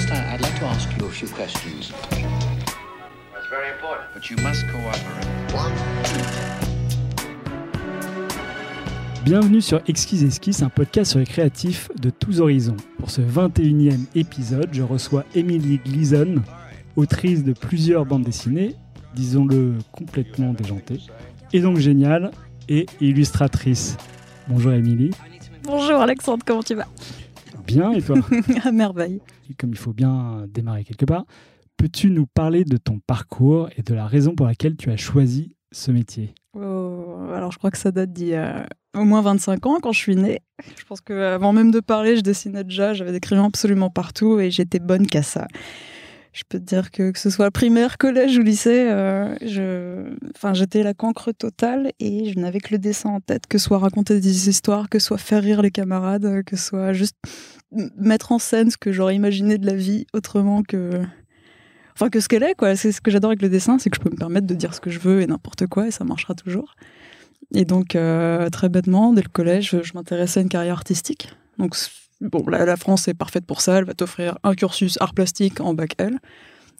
First, I- I'd like to ask you a few questions. That's very important. But you must cooperate. Bienvenue sur Exquise Esquisse, un podcast sur les créatifs de tous horizons. Pour ce 21e épisode, je reçois Emily Gleason, autrice de plusieurs bandes dessinées, disons-le complètement déjantées, et donc géniale, et illustratrice. Bonjour Emily. Bonjour Alexandre, comment tu vas? Bien, et toi À merveille. Et Comme il faut bien démarrer quelque part, peux-tu nous parler de ton parcours et de la raison pour laquelle tu as choisi ce métier? Oh, alors je crois que ça date d'il y a au moins 25 ans quand je suis née. Je pense qu'avant même de parler, je dessinais déjà, j'avais des crayons absolument partout et j'étais bonne qu'à ça. Je peux te dire que que ce soit primaire, collège ou lycée, euh, je... enfin, j'étais la cancre totale et je n'avais que le dessin en tête, que soit raconter des histoires, que soit faire rire les camarades, que soit juste mettre en scène ce que j'aurais imaginé de la vie autrement que... Enfin, que ce qu'elle est, quoi. C'est ce que j'adore avec le dessin, c'est que je peux me permettre de dire ce que je veux et n'importe quoi et ça marchera toujours. Et donc, euh, très bêtement, dès le collège, je m'intéressais à une carrière artistique. Donc, bon, la, la France est parfaite pour ça. Elle va t'offrir un cursus art plastique en bac L.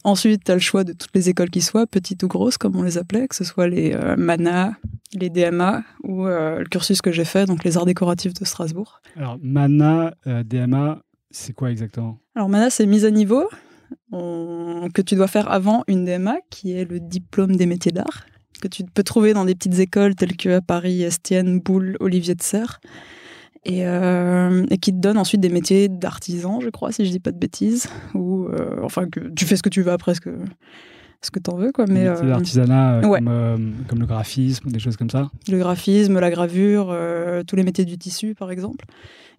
Ensuite, tu as le choix de toutes les écoles qui soient, petites ou grosses, comme on les appelait, que ce soit les euh, MANA, les DMA ou euh, le cursus que j'ai fait, donc les arts décoratifs de Strasbourg. Alors, MANA, euh, DMA, c'est quoi exactement? Alors, MANA, c'est mise à niveau on- que tu dois faire avant une DMA, qui est le diplôme des métiers d'art, que tu peux trouver dans des petites écoles telles que à Paris, Estienne, Boulle, Olivier de Serres, et, euh, et qui te donne ensuite des métiers d'artisan, je crois, si je dis pas de bêtises, ou euh, enfin que tu fais ce que tu veux après, ce que ce que t'en veux, quoi. Mais métier euh, ouais. comme, comme le graphisme, des choses comme ça le graphisme, la gravure, tous les métiers du tissu, par exemple.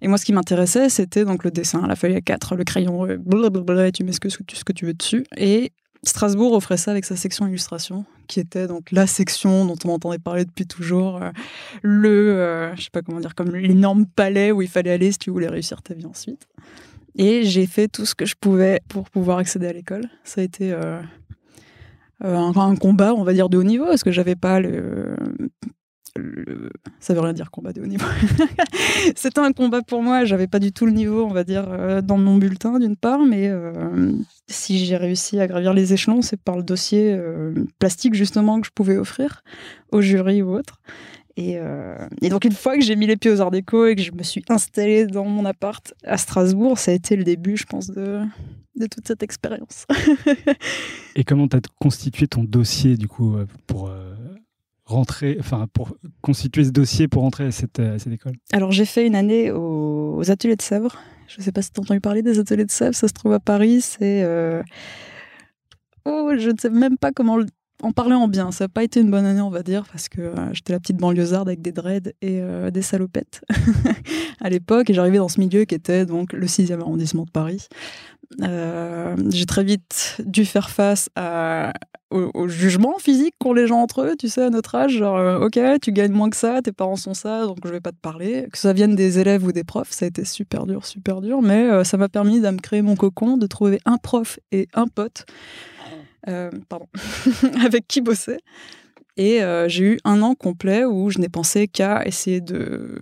Et moi, ce qui m'intéressait, c'était donc le dessin, la feuille A4, le crayon, blablabla, et tu mets ce que, tu- ce que tu veux dessus. Et Strasbourg offrait ça avec sa section illustration, qui était donc la section dont on entendait parler depuis toujours, euh, le, euh, je sais pas comment dire, comme l'énorme palais où il fallait aller si tu voulais réussir ta vie ensuite. Et j'ai fait tout ce que je pouvais pour pouvoir accéder à l'école. Ça a été euh, euh, un, un combat, on va dire, de haut niveau, parce que j'avais pas le, le- ça veut rien dire combat de haut niveau. C'était un combat pour moi. J'avais pas du tout le niveau, on va dire, euh, dans mon bulletin d'une part, mais euh, si j'ai réussi à gravir les échelons, c'est par le dossier euh, plastique justement que je pouvais offrir au jury ou autre. Et, euh, et donc une fois que j'ai mis les pieds aux Arts Déco et que je me suis installée dans mon appart à Strasbourg, ça a été le début, je pense, de, de toute cette expérience. Et comment tu as constitué ton dossier, du coup, pour euh, rentrer, enfin, pour constituer ce dossier pour rentrer à cette, cette école? Alors j'ai fait une année aux, ateliers de Sèvres. Je ne sais pas si tu as entendu parler des ateliers de Sèvres, ça se trouve à Paris. C'est. euh, Oh, je ne sais même pas comment en parler en bien. Ça n'a pas été une bonne année, on va dire, parce que euh, j'étais la petite banlieusarde avec des dreads et euh, des salopettes à l'époque. Et j'arrivais dans ce milieu qui était donc le 6e arrondissement de Paris. Euh, j'ai très vite dû faire face à, au, au jugement physique qu'ont les gens entre eux, tu sais, à notre âge. Genre, euh, ok, tu gagnes moins que ça, tes parents sont ça, donc je vais pas te parler. Que ça vienne des élèves ou des profs, ça a été super dur, super dur, mais euh, ça m'a permis de me créer mon cocon, de trouver un prof et un pote, pardon, avec qui bosser. Et j'ai eu un an complet où je n'ai pensé qu'à essayer de,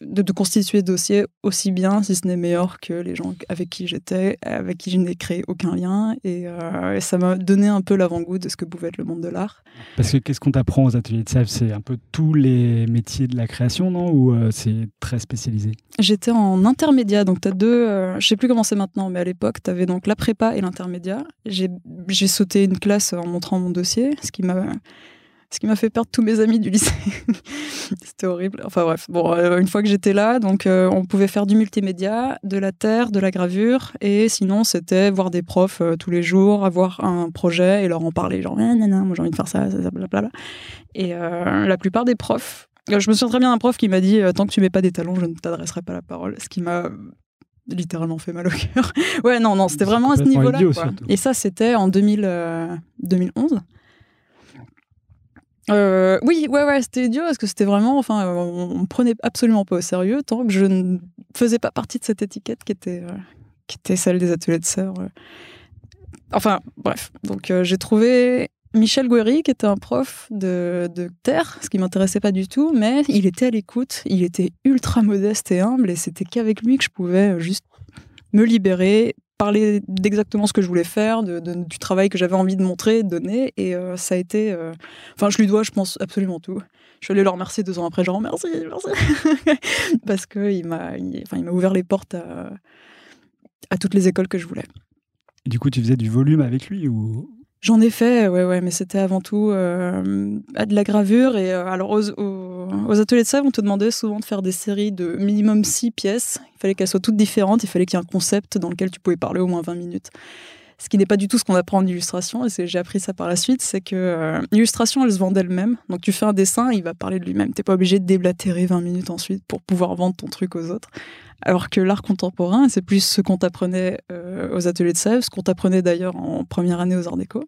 de, de constituer ce dossier aussi bien, si ce n'est meilleur, que les gens avec qui j'étais, avec qui je n'ai créé aucun lien. Et, euh, et ça m'a donné un peu l'avant-goût de ce que pouvait être le monde de l'art. Parce que qu'est-ce qu'on t'apprend aux ateliers de Sèvres? C'est un peu tous les métiers de la création, non? Ou euh, c'est très spécialisé? J'étais en intermédiaire, donc tu as deux. euh, je sais plus comment c'est maintenant, mais à l'époque, tu avais donc la prépa et l'intermédiaire. J'ai j'ai sauté une classe en montrant mon dossier, ce qui m'a. Ce qui m'a fait perdre tous mes amis du lycée. C'était horrible. Enfin bref, bon, euh, une fois que j'étais là, donc euh, on pouvait faire du multimédia, de la terre, de la gravure, et sinon c'était voir des profs euh, tous les jours, avoir un projet et leur en parler, genre, ah, nanana, moi j'ai envie de faire ça, ça, ça, blablabla. Et la plupart des profs, je me souviens très bien d'un prof qui m'a dit tant que tu mets pas des talons, je ne t'adresserai pas la parole, ce qui m'a littéralement fait mal au cœur. ouais, non, non, c'était vraiment à ce niveau-là. Et ça, c'était en 2000, euh, 2011. Euh, oui, ouais, ouais, c'était idiot parce que c'était vraiment, enfin, on me prenait absolument pas au sérieux tant que je ne faisais pas partie de cette étiquette qui était, euh, qui était celle des ateliers de sœurs. euh. Enfin, bref. Donc, j'ai trouvé Michel Guéry, qui était un prof de, de terre, ce qui m'intéressait pas du tout, mais il était à l'écoute, il était ultra modeste et humble, et c'était qu'avec lui que je pouvais juste me libérer, parler d'exactement ce que je voulais faire, de, du travail que j'avais envie de montrer, de donner. Et euh, ça a été. euh, Enfin, je lui dois, je pense, absolument tout. Je suis allée le remercier deux ans après, genre merci, merci. Parce qu'il m'a il, enfin, il m'a ouvert les portes à, à toutes les écoles que je voulais. Du coup, tu faisais du volume avec lui ou J'en ai fait, ouais, ouais, mais c'était avant tout euh, de la gravure. Et euh, alors, aux, ateliers de sèvres, on te demandait souvent de faire des séries de minimum six pièces. Il fallait qu'elles soient toutes différentes. Il fallait qu'il y ait un concept dans lequel tu pouvais parler au moins 20 minutes. Ce qui n'est pas du tout ce qu'on apprend en illustration, et j'ai appris ça par la suite, c'est que euh, l'illustration, elle se vend d'elle-même. Donc tu fais un dessin, il va parler de lui-même. T'es pas obligé de déblatérer 20 minutes ensuite pour pouvoir vendre ton truc aux autres. Alors que l'art contemporain, c'est plus ce qu'on t'apprenait euh, aux ateliers de Sèvres, ce qu'on t'apprenait d'ailleurs en première année aux Arts Déco.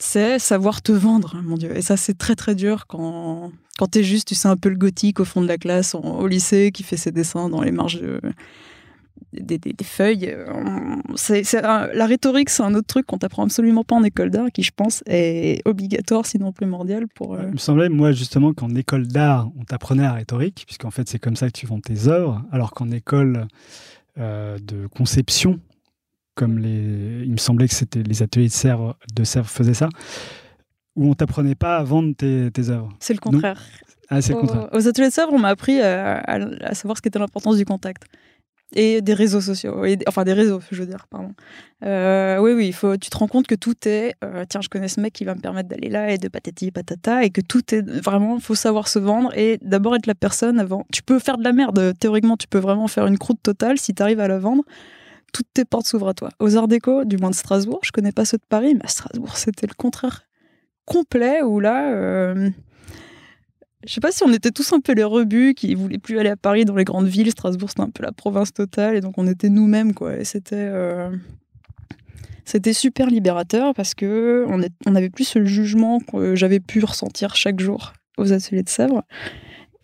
C'est savoir te vendre, mon Dieu. Et ça, c'est très très dur quand, quand t'es juste, tu sais, un peu le gothique au fond de la classe, au lycée, qui fait ses dessins dans les marges de- des, des- des feuilles. On- c'est- c'est un- la rhétorique, c'est un autre truc qu'on t'apprend absolument pas en école d'art, qui, je pense, est obligatoire, sinon primordial pour. euh, Il me semblait, moi, justement, qu'en école d'art, on t'apprenait la rhétorique, puisqu'en fait, c'est comme ça que tu vends tes œuvres, alors qu'en école euh, de conception, comme les, il me semblait que c'était les ateliers de Sèvres, de Sèvres faisaient ça, où on t'apprenait pas à vendre tes, tes œuvres. C'est le contraire. Ah, c'est le contraire. Aux ateliers de Sèvres, on m'a appris à, à- à savoir ce qu'était l'importance du contact. Et des réseaux sociaux. Enfin, des réseaux, je veux dire, pardon. Euh, oui, oui, il faut, tu te rends compte que tout est. euh, tiens, je connais ce mec qui va me permettre d'aller là et de patati patata. Et que tout est. Vraiment, faut savoir se vendre et d'abord être la personne avant. Tu peux faire de la merde. Théoriquement, tu peux vraiment faire une croûte totale si tu arrives à la vendre. Toutes tes portes s'ouvrent à toi. Aux Arts Déco, du moins de Strasbourg, je connais pas ceux de Paris, mais à Strasbourg, c'était le contraire complet où là. euh, je sais pas si on était tous un peu les rebuts qui voulaient plus aller à Paris dans les grandes villes. Strasbourg, c'était un peu la province totale. Et donc, on était nous-mêmes, quoi. Et c'était. euh, C'était super libérateur parce que on, est, on avait plus ce jugement que j'avais pu ressentir chaque jour aux ateliers de Sèvres.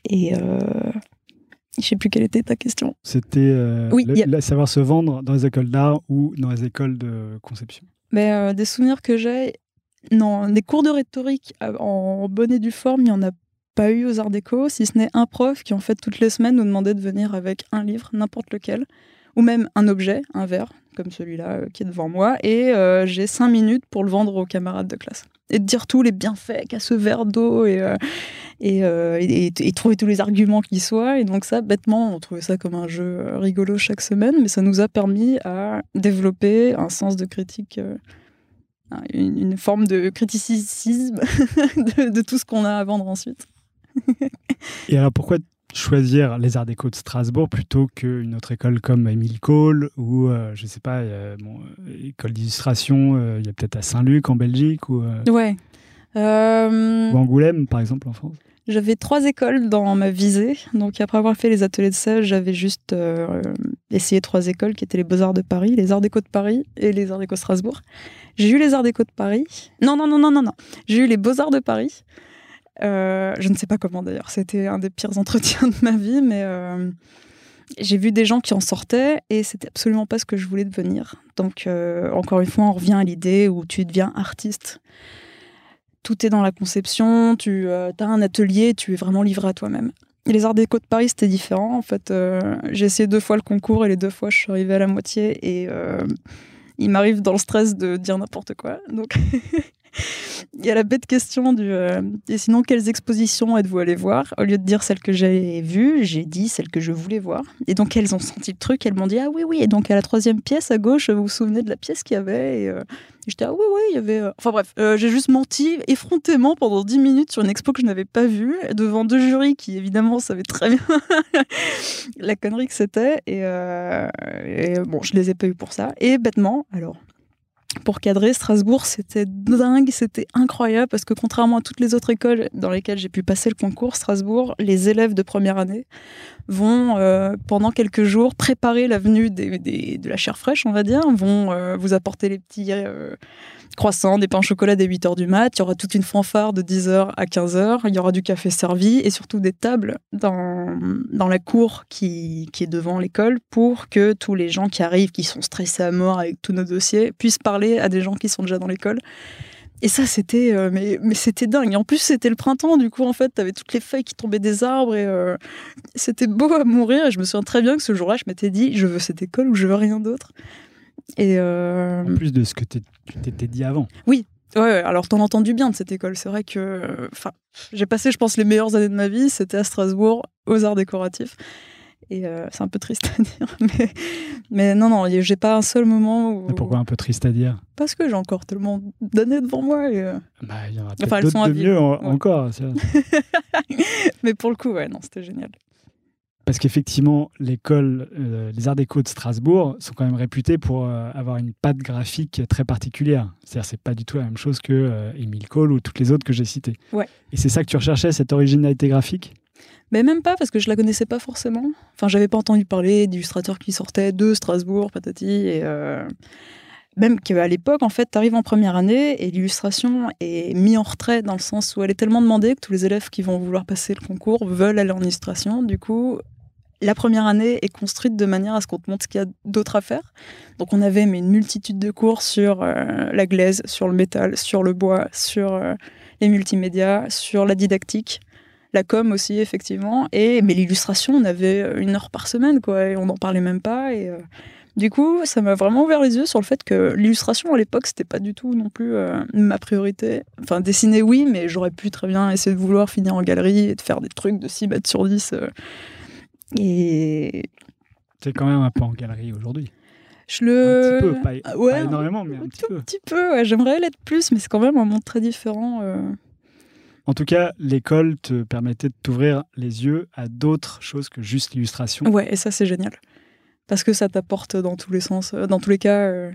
Et euh, je sais plus quelle était ta question. C'était euh, Oui, le- y a- le- savoir se vendre dans les écoles d'art ou dans les écoles de conception. Mais euh, des souvenirs que j'ai, non, des cours de rhétorique en bonne et due forme, il n'y en a pas eu aux Arts Déco, si ce n'est un prof qui, en fait, toutes les semaines nous demandait de venir avec un livre, n'importe lequel, ou même un objet, un verre, comme celui-là euh, qui est devant moi, et euh, j'ai cinq minutes pour le vendre aux camarades de classe. Et de dire tous les bienfaits qu'a ce verre d'eau et, euh, et, et- trouver tous les arguments qui soient. Et donc ça, bêtement, on trouvait ça comme un jeu rigolo chaque semaine, mais ça nous a permis à développer un sens de critique, une, forme de criticisme de tout ce qu'on a à vendre ensuite. Et alors, pourquoi choisir les Arts Déco de Strasbourg plutôt qu'une autre école comme Émile Cole ou, euh, je sais pas, euh, bon, école d'illustration, euh, il y a peut-être à Saint-Luc en Belgique ou, Ouais. Ou Angoulême, par exemple, en France? J'avais trois écoles dans ma visée. Donc, après avoir fait les ateliers de sèche, j'avais juste essayé trois écoles qui étaient les Beaux-Arts de Paris, les Arts Déco de Paris et les Arts Déco Strasbourg. J'ai eu les Arts Déco de Paris. Non, non, non, non, non, non. J'ai eu les Beaux-Arts de Paris. Euh, je ne sais pas comment d'ailleurs. C'était un des pires entretiens de ma vie, mais euh, j'ai vu des gens qui en sortaient et c'était absolument pas ce que je voulais devenir. Donc, euh, encore une fois, on revient à l'idée où tu deviens artiste tout est dans la conception, tu as un atelier, tu es vraiment livré à toi-même. Les Arts Déco de Paris, c'était différent. En fait, j'ai essayé deux fois le concours et les deux fois, je suis arrivée à la moitié et il m'arrive dans le stress de dire n'importe quoi. Donc, il y a la bête question du euh, et sinon, quelles expositions êtes-vous allé voir? Au lieu de dire celles que j'ai vues, j'ai dit celles que je voulais voir. Et donc, elles ont senti le truc, elles m'ont dit Ah oui, oui. Et donc, à la troisième pièce à gauche, vous vous souvenez de la pièce qu'il y avait? Et, euh, J'étais, ah oui, oui, il y avait. euh, Enfin bref, j'ai juste menti effrontément pendant 10 minutes sur une expo que je n'avais pas vue, devant deux jurys qui, évidemment, savaient très bien la connerie que c'était. Et, et bon, je les ai pas eu pour ça. Et bêtement, alors, pour cadrer Strasbourg, c'était dingue, c'était incroyable parce que contrairement à toutes les autres écoles dans lesquelles j'ai pu passer le concours, Strasbourg, les élèves de première année vont euh, pendant quelques jours préparer la venue de la chair fraîche, on va dire, vont euh, vous apporter les petits euh, croissants, des pains au chocolat dès 8h du mat, il y aura toute une fanfare de 10h à 15h, il y aura du café servi et surtout des tables dans, dans la cour qui, qui est devant l'école pour que tous les gens qui arrivent, qui sont stressés à mort avec tous nos dossiers, puissent parler à des gens qui sont déjà dans l'école. Et ça, c'était euh, mais, mais c'était dingue. Et en plus, c'était le printemps, du coup, en fait, t'avais toutes les feuilles qui tombaient des arbres et euh, c'était beau à mourir. Et je me souviens très bien que ce jour-là, je m'étais dit, je veux cette école ou je veux rien d'autre. Et euh, En plus de ce que tu t'étais dit avant. Ouais, ouais, alors t'en entends du bien de cette école. C'est vrai que enfin, j'ai passé, je pense, les meilleures années de ma vie, c'était à Strasbourg, aux arts décoratifs. Et euh, c'est un peu triste à dire. Mais, mais non, non, j'ai pas un seul moment où. Pourquoi un peu triste à dire? Parce que j'ai encore tellement d'années devant moi. et, euh, bah, Il y en aura Enfin, elles sont de mieux en- ouais. encore. Mais pour le coup, ouais, non, c'était génial. Parce qu'effectivement, l'école, euh, les arts déco de Strasbourg sont quand même réputés pour euh, avoir une patte graphique très particulière. C'est-à-dire, c'est pas du tout la même chose que Émile Cole ou toutes les autres que j'ai citées. Ouais. Et c'est ça que tu recherchais, cette originalité graphique? Mais même pas, parce que je la connaissais pas forcément. Enfin, j'avais pas entendu parler d'illustrateurs qui sortaient de Strasbourg, patati. Et euh, même qu'à l'époque, en fait, t'arrives en première année et l'illustration est mise en retrait dans le sens où elle est tellement demandée que tous les élèves qui vont vouloir passer le concours veulent aller en illustration. Du coup, la première année est construite de manière à ce qu'on te montre ce qu'il y a d'autre à faire. Donc, on avait mais, une multitude de cours sur euh, la glaise, sur le métal, sur le bois, sur euh, les multimédias, sur la didactique la com aussi effectivement et mais l'illustration on avait une heure par semaine quoi et on n'en parlait même pas et euh, du coup ça m'a vraiment ouvert les yeux sur le fait que l'illustration à l'époque c'était pas du tout non plus euh, ma priorité enfin dessiner oui mais j'aurais pu très bien essayer de vouloir finir en galerie et de faire des trucs de 6 mètres sur 10 euh, et C'est quand même un peu en galerie aujourd'hui. je le Un petit peu, pas, ouais, pas énormément, mais un un petit tout peu. petit peu ouais, j'aimerais l'être plus mais c'est quand même un monde très différent euh. En tout cas, l'école te permettait de t'ouvrir les yeux à d'autres choses que juste l'illustration. Ouais, et ça c'est génial. Parce que ça t'apporte dans tous les sens, euh, dans tous les cas, euh,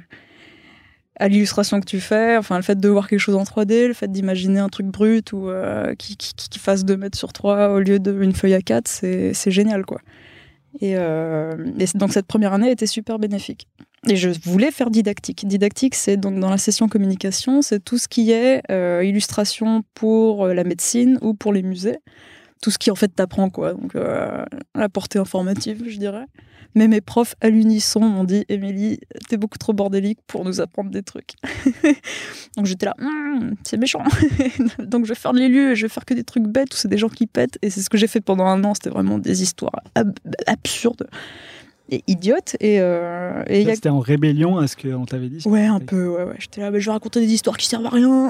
à l'illustration que tu fais, enfin le fait de voir quelque chose en 3D, le fait d'imaginer un truc brut ou euh, qui, qui, fasse 2 mètres sur 3 au lieu d'une feuille à 4, c'est c'est génial quoi. Et, euh, donc cette première année était super bénéfique. Et je voulais faire didactique. Didactique, c'est donc dans la session communication, c'est tout ce qui est euh, illustration pour euh, la médecine ou pour les musées. Tout ce qui en fait t'apprend quoi. Donc la portée informative, je dirais. Mais mes profs à l'unisson m'ont dit Émilie, t'es beaucoup trop bordélique pour nous apprendre des trucs. Donc j'étais là, Hum, c'est méchant. Donc je vais faire de et je vais faire que des trucs bêtes où c'est des gens qui pètent. Et c'est ce que j'ai fait pendant un an. C'était vraiment des histoires ab- absurdes et idiotes. Et euh, et a C'était en rébellion à ce qu'on t'avait dit. Ouais, un peu, ouais, ouais. J'étais là, mais je vais raconter des histoires qui servent à rien.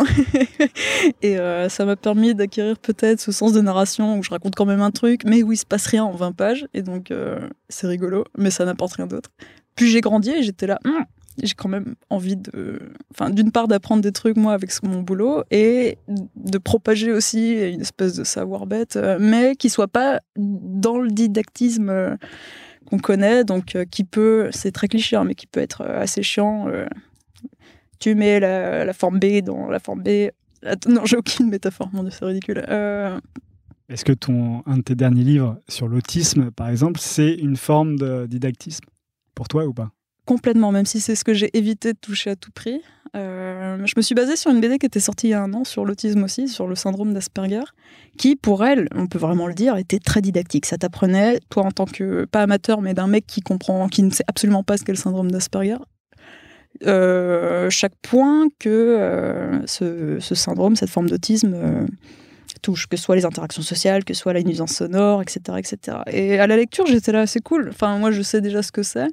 et euh, ça m'a permis d'acquérir peut-être ce sens de narration où je raconte quand même un truc, mais où il se passe rien en 20 pages. Et donc, euh, c'est rigolo, mais ça n'apporte rien d'autre. Puis j'ai grandi et j'étais là, Hum, j'ai quand même envie de. Enfin, d'une part, d'apprendre des trucs, moi, avec mon boulot, et de propager aussi une espèce de savoir bête, mais qui soit pas dans le didactisme. Qu'on connaît, donc euh, qui peut, c'est très cliché, hein, mais qui peut être euh, assez chiant. euh, tu mets la, forme B dans la forme B. Attends, non, j'ai aucune métaphore, mon dieu, c'est ridicule. Est-ce que ton, un de tes derniers livres sur l'autisme, par exemple, c'est une forme de didactisme pour toi ou pas? Complètement, même si c'est ce que j'ai évité de toucher à tout prix. Euh, je me suis basée sur une BD qui était sortie il y a un an sur l'autisme aussi, sur le syndrome d'Asperger, qui pour elle, on peut vraiment le dire, était très didactique. Ça t'apprenait, toi en tant que, pas amateur, mais d'un mec qui comprend, qui ne sait absolument pas ce qu'est le syndrome d'Asperger, euh, chaque point que euh, ce, syndrome, cette forme d'autisme touche, que ce soit les interactions sociales, que ce soit la nuisance sonore, etc. etc. Et à la lecture, j'étais là, c'est cool. Enfin, moi, je sais déjà ce que c'est.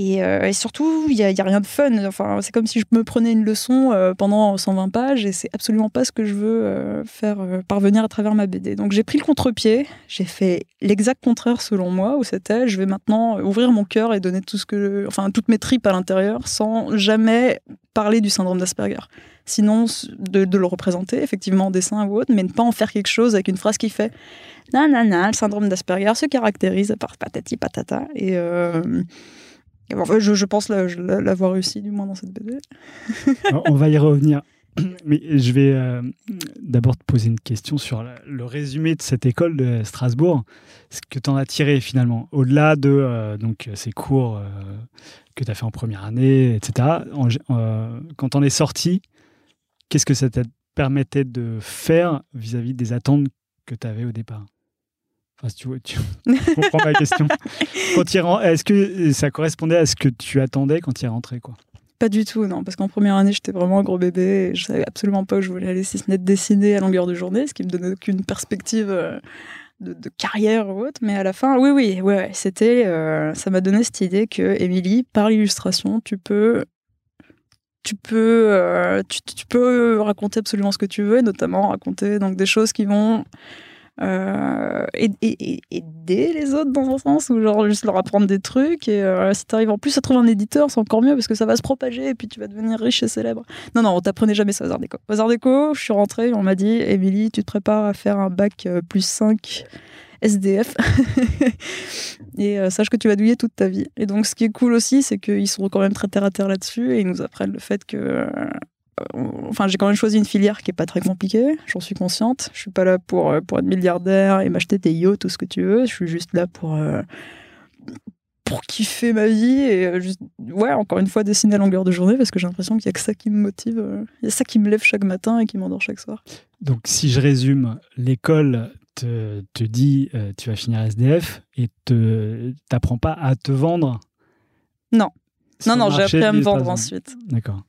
Et, euh, et surtout, il n'y a, rien de fun. Enfin, c'est comme si je me prenais une leçon euh, pendant 120 pages et c'est absolument pas ce que je veux euh, faire parvenir à travers ma BD. Donc j'ai pris le contre-pied, j'ai fait l'exact contraire selon moi, où c'était je vais maintenant ouvrir mon cœur et donner tout ce que, enfin, toutes mes tripes à l'intérieur sans jamais parler du syndrome d'Asperger. Sinon, de, de le représenter effectivement en dessin ou autre, mais ne pas en faire quelque chose avec une phrase qui fait nanana, le syndrome d'Asperger se caractérise par patati patata. Et. Je, pense l'avoir réussi, du moins dans cette BD. On va y revenir. Mais je vais euh, d'abord te poser une question sur le résumé de cette école de Strasbourg. Ce que tu en as tiré finalement, au-delà de euh, donc, ces cours euh, que tu as fait en première année, etc. En quand on est sorti, qu'est-ce que ça te permettait de faire vis-à-vis des attentes que tu avais au départ? Enfin, si tu, vois- tu comprends ma question. Est-ce que ça correspondait à ce que tu attendais quand tu es rentré quoi? Pas du tout, non, parce qu'en première année, j'étais vraiment un gros bébé et je savais absolument pas où je voulais aller, si ce n'est de dessiner à longueur de journée, ce qui me donnait aucune perspective euh, de, carrière ou autre, mais à la fin, oui, oui, ouais, c'était, euh, ça m'a donné cette idée que Émilie, par l'illustration, tu peux, tu peux, euh, tu peux raconter absolument ce que tu veux, et notamment raconter donc des choses qui vont euh, aid- aider les autres dans un sens ou genre juste leur apprendre des trucs et euh, si t'arrives en plus à trouver un éditeur c'est encore mieux parce que ça va se propager et puis tu vas devenir riche et célèbre. Non non on t'apprenait jamais ça aux déco. Aux déco je suis rentrée on m'a dit Émilie tu te prépares à faire un bac euh, plus 5 SDF et euh, sache que tu vas douiller toute ta vie. Et donc ce qui est cool aussi c'est qu'ils sont quand même très terre à terre là-dessus et ils nous apprennent le fait que enfin, j'ai quand même choisi une filière qui est pas très compliquée, j'en suis consciente. Je suis pas là pour, euh, pour être milliardaire et m'acheter des yachts, tout ce que tu veux. Je suis juste là pour, euh, pour kiffer ma vie et euh, juste, ouais, encore une fois, dessiner à longueur de journée parce que j'ai l'impression qu'il y a que ça qui me motive. euh, Il y a ça qui me lève chaque matin et qui m'endort chaque soir. Donc, si je résume, l'école te, te dit euh, tu vas finir SDF et te t'apprends pas à te vendre? Non. Non, non, j'ai appris à me vendre ensuite. D'accord.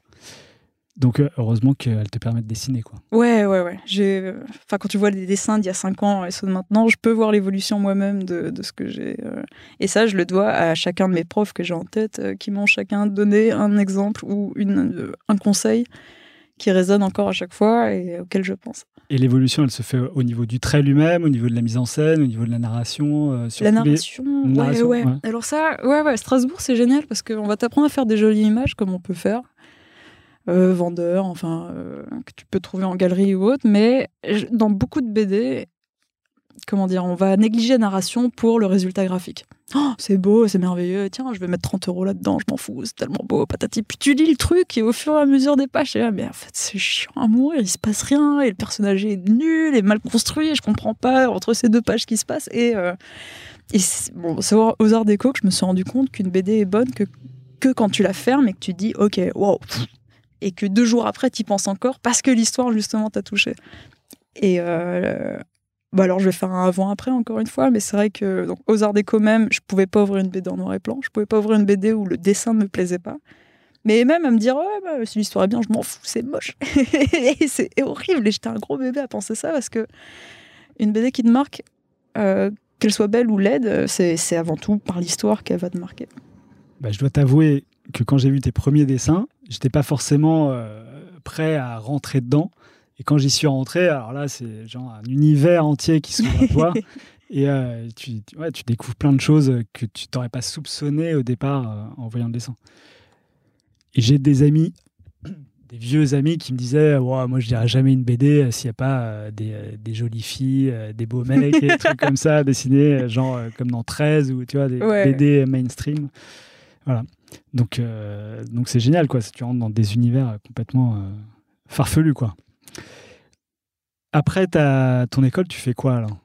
Donc, euh, heureusement qu'elle te permet de dessiner, quoi. Ouais, ouais, ouais. J'ai, enfin, quand tu vois les dessins d'il y a 5 ans et ceux de maintenant, je peux voir l'évolution moi-même de, de ce que j'ai. euh, Et ça, je le dois à chacun de mes profs que j'ai en tête, euh, qui m'ont chacun donné un exemple ou une, un conseil qui résonne encore à chaque fois et auquel je pense. Et l'évolution, elle se fait au niveau du trait lui-même, au niveau de la mise en scène, au niveau de la narration. euh, sur La les- narration, ouais, narration, ouais, ouais. Alors ça, ouais, ouais, Strasbourg, c'est génial parce qu'on va t'apprendre à faire des jolies images comme on peut faire. Euh, vendeur, enfin, euh, que tu peux trouver en galerie ou autre, mais dans beaucoup de BD, comment dire, on va négliger la narration pour le résultat graphique. Oh, c'est beau, c'est merveilleux, tiens, je vais mettre 30 euros là-dedans, je m'en fous, c'est tellement beau, patati. Puis tu lis le truc et au fur et à mesure des pages, t'es là, mais en fait, c'est chiant à mourir, il se passe rien, et le personnage est nul, et mal construit, et je comprends pas entre ces deux pages qui se passe. Et, euh, et c'est bon, aux arts déco que je me suis rendu compte qu'une BD est bonne que, que quand tu la fermes et que tu dis, ok, wow, et que deux jours après, tu y penses encore parce que l'histoire, justement, t'a touché. Et euh, bah alors, je vais faire un avant-après, encore une fois, mais c'est vrai que donc, aux arts déco même, je pouvais pas ouvrir une BD en noir et blanc, je pouvais pas ouvrir une BD où le dessin ne me plaisait pas. Mais même à me dire, ouais, bah, si l'histoire est bien, je m'en fous, c'est moche. c'est horrible. Et j'étais un gros bébé à penser ça parce que une BD qui te marque, euh, qu'elle soit belle ou laide, euh, c'est avant tout par l'histoire qu'elle va te marquer. Bah, je dois t'avouer que quand j'ai vu tes premiers dessins, j'étais pas forcément euh, prêt à rentrer dedans. Et quand j'y suis rentré, alors là, c'est genre un univers entier qui s'ouvre à toi. Et euh, tu, tu- ouais, tu découvres plein de choses que tu t'aurais pas soupçonné au départ euh, en voyant le dessin. Et j'ai des amis, des vieux amis qui me disaient Moi, je dirais jamais une BD euh, s'il n'y a pas euh, des, euh, des jolies filles, des beaux mecs, et des trucs comme ça, dessinés, genre comme dans 13 ou tu vois, des Ouais. BD mainstream. Voilà. Donc, euh, donc c'est génial, quoi. Tu rentres dans des univers complètement euh, farfelus, quoi. Après ta, ton école, tu fais quoi alors?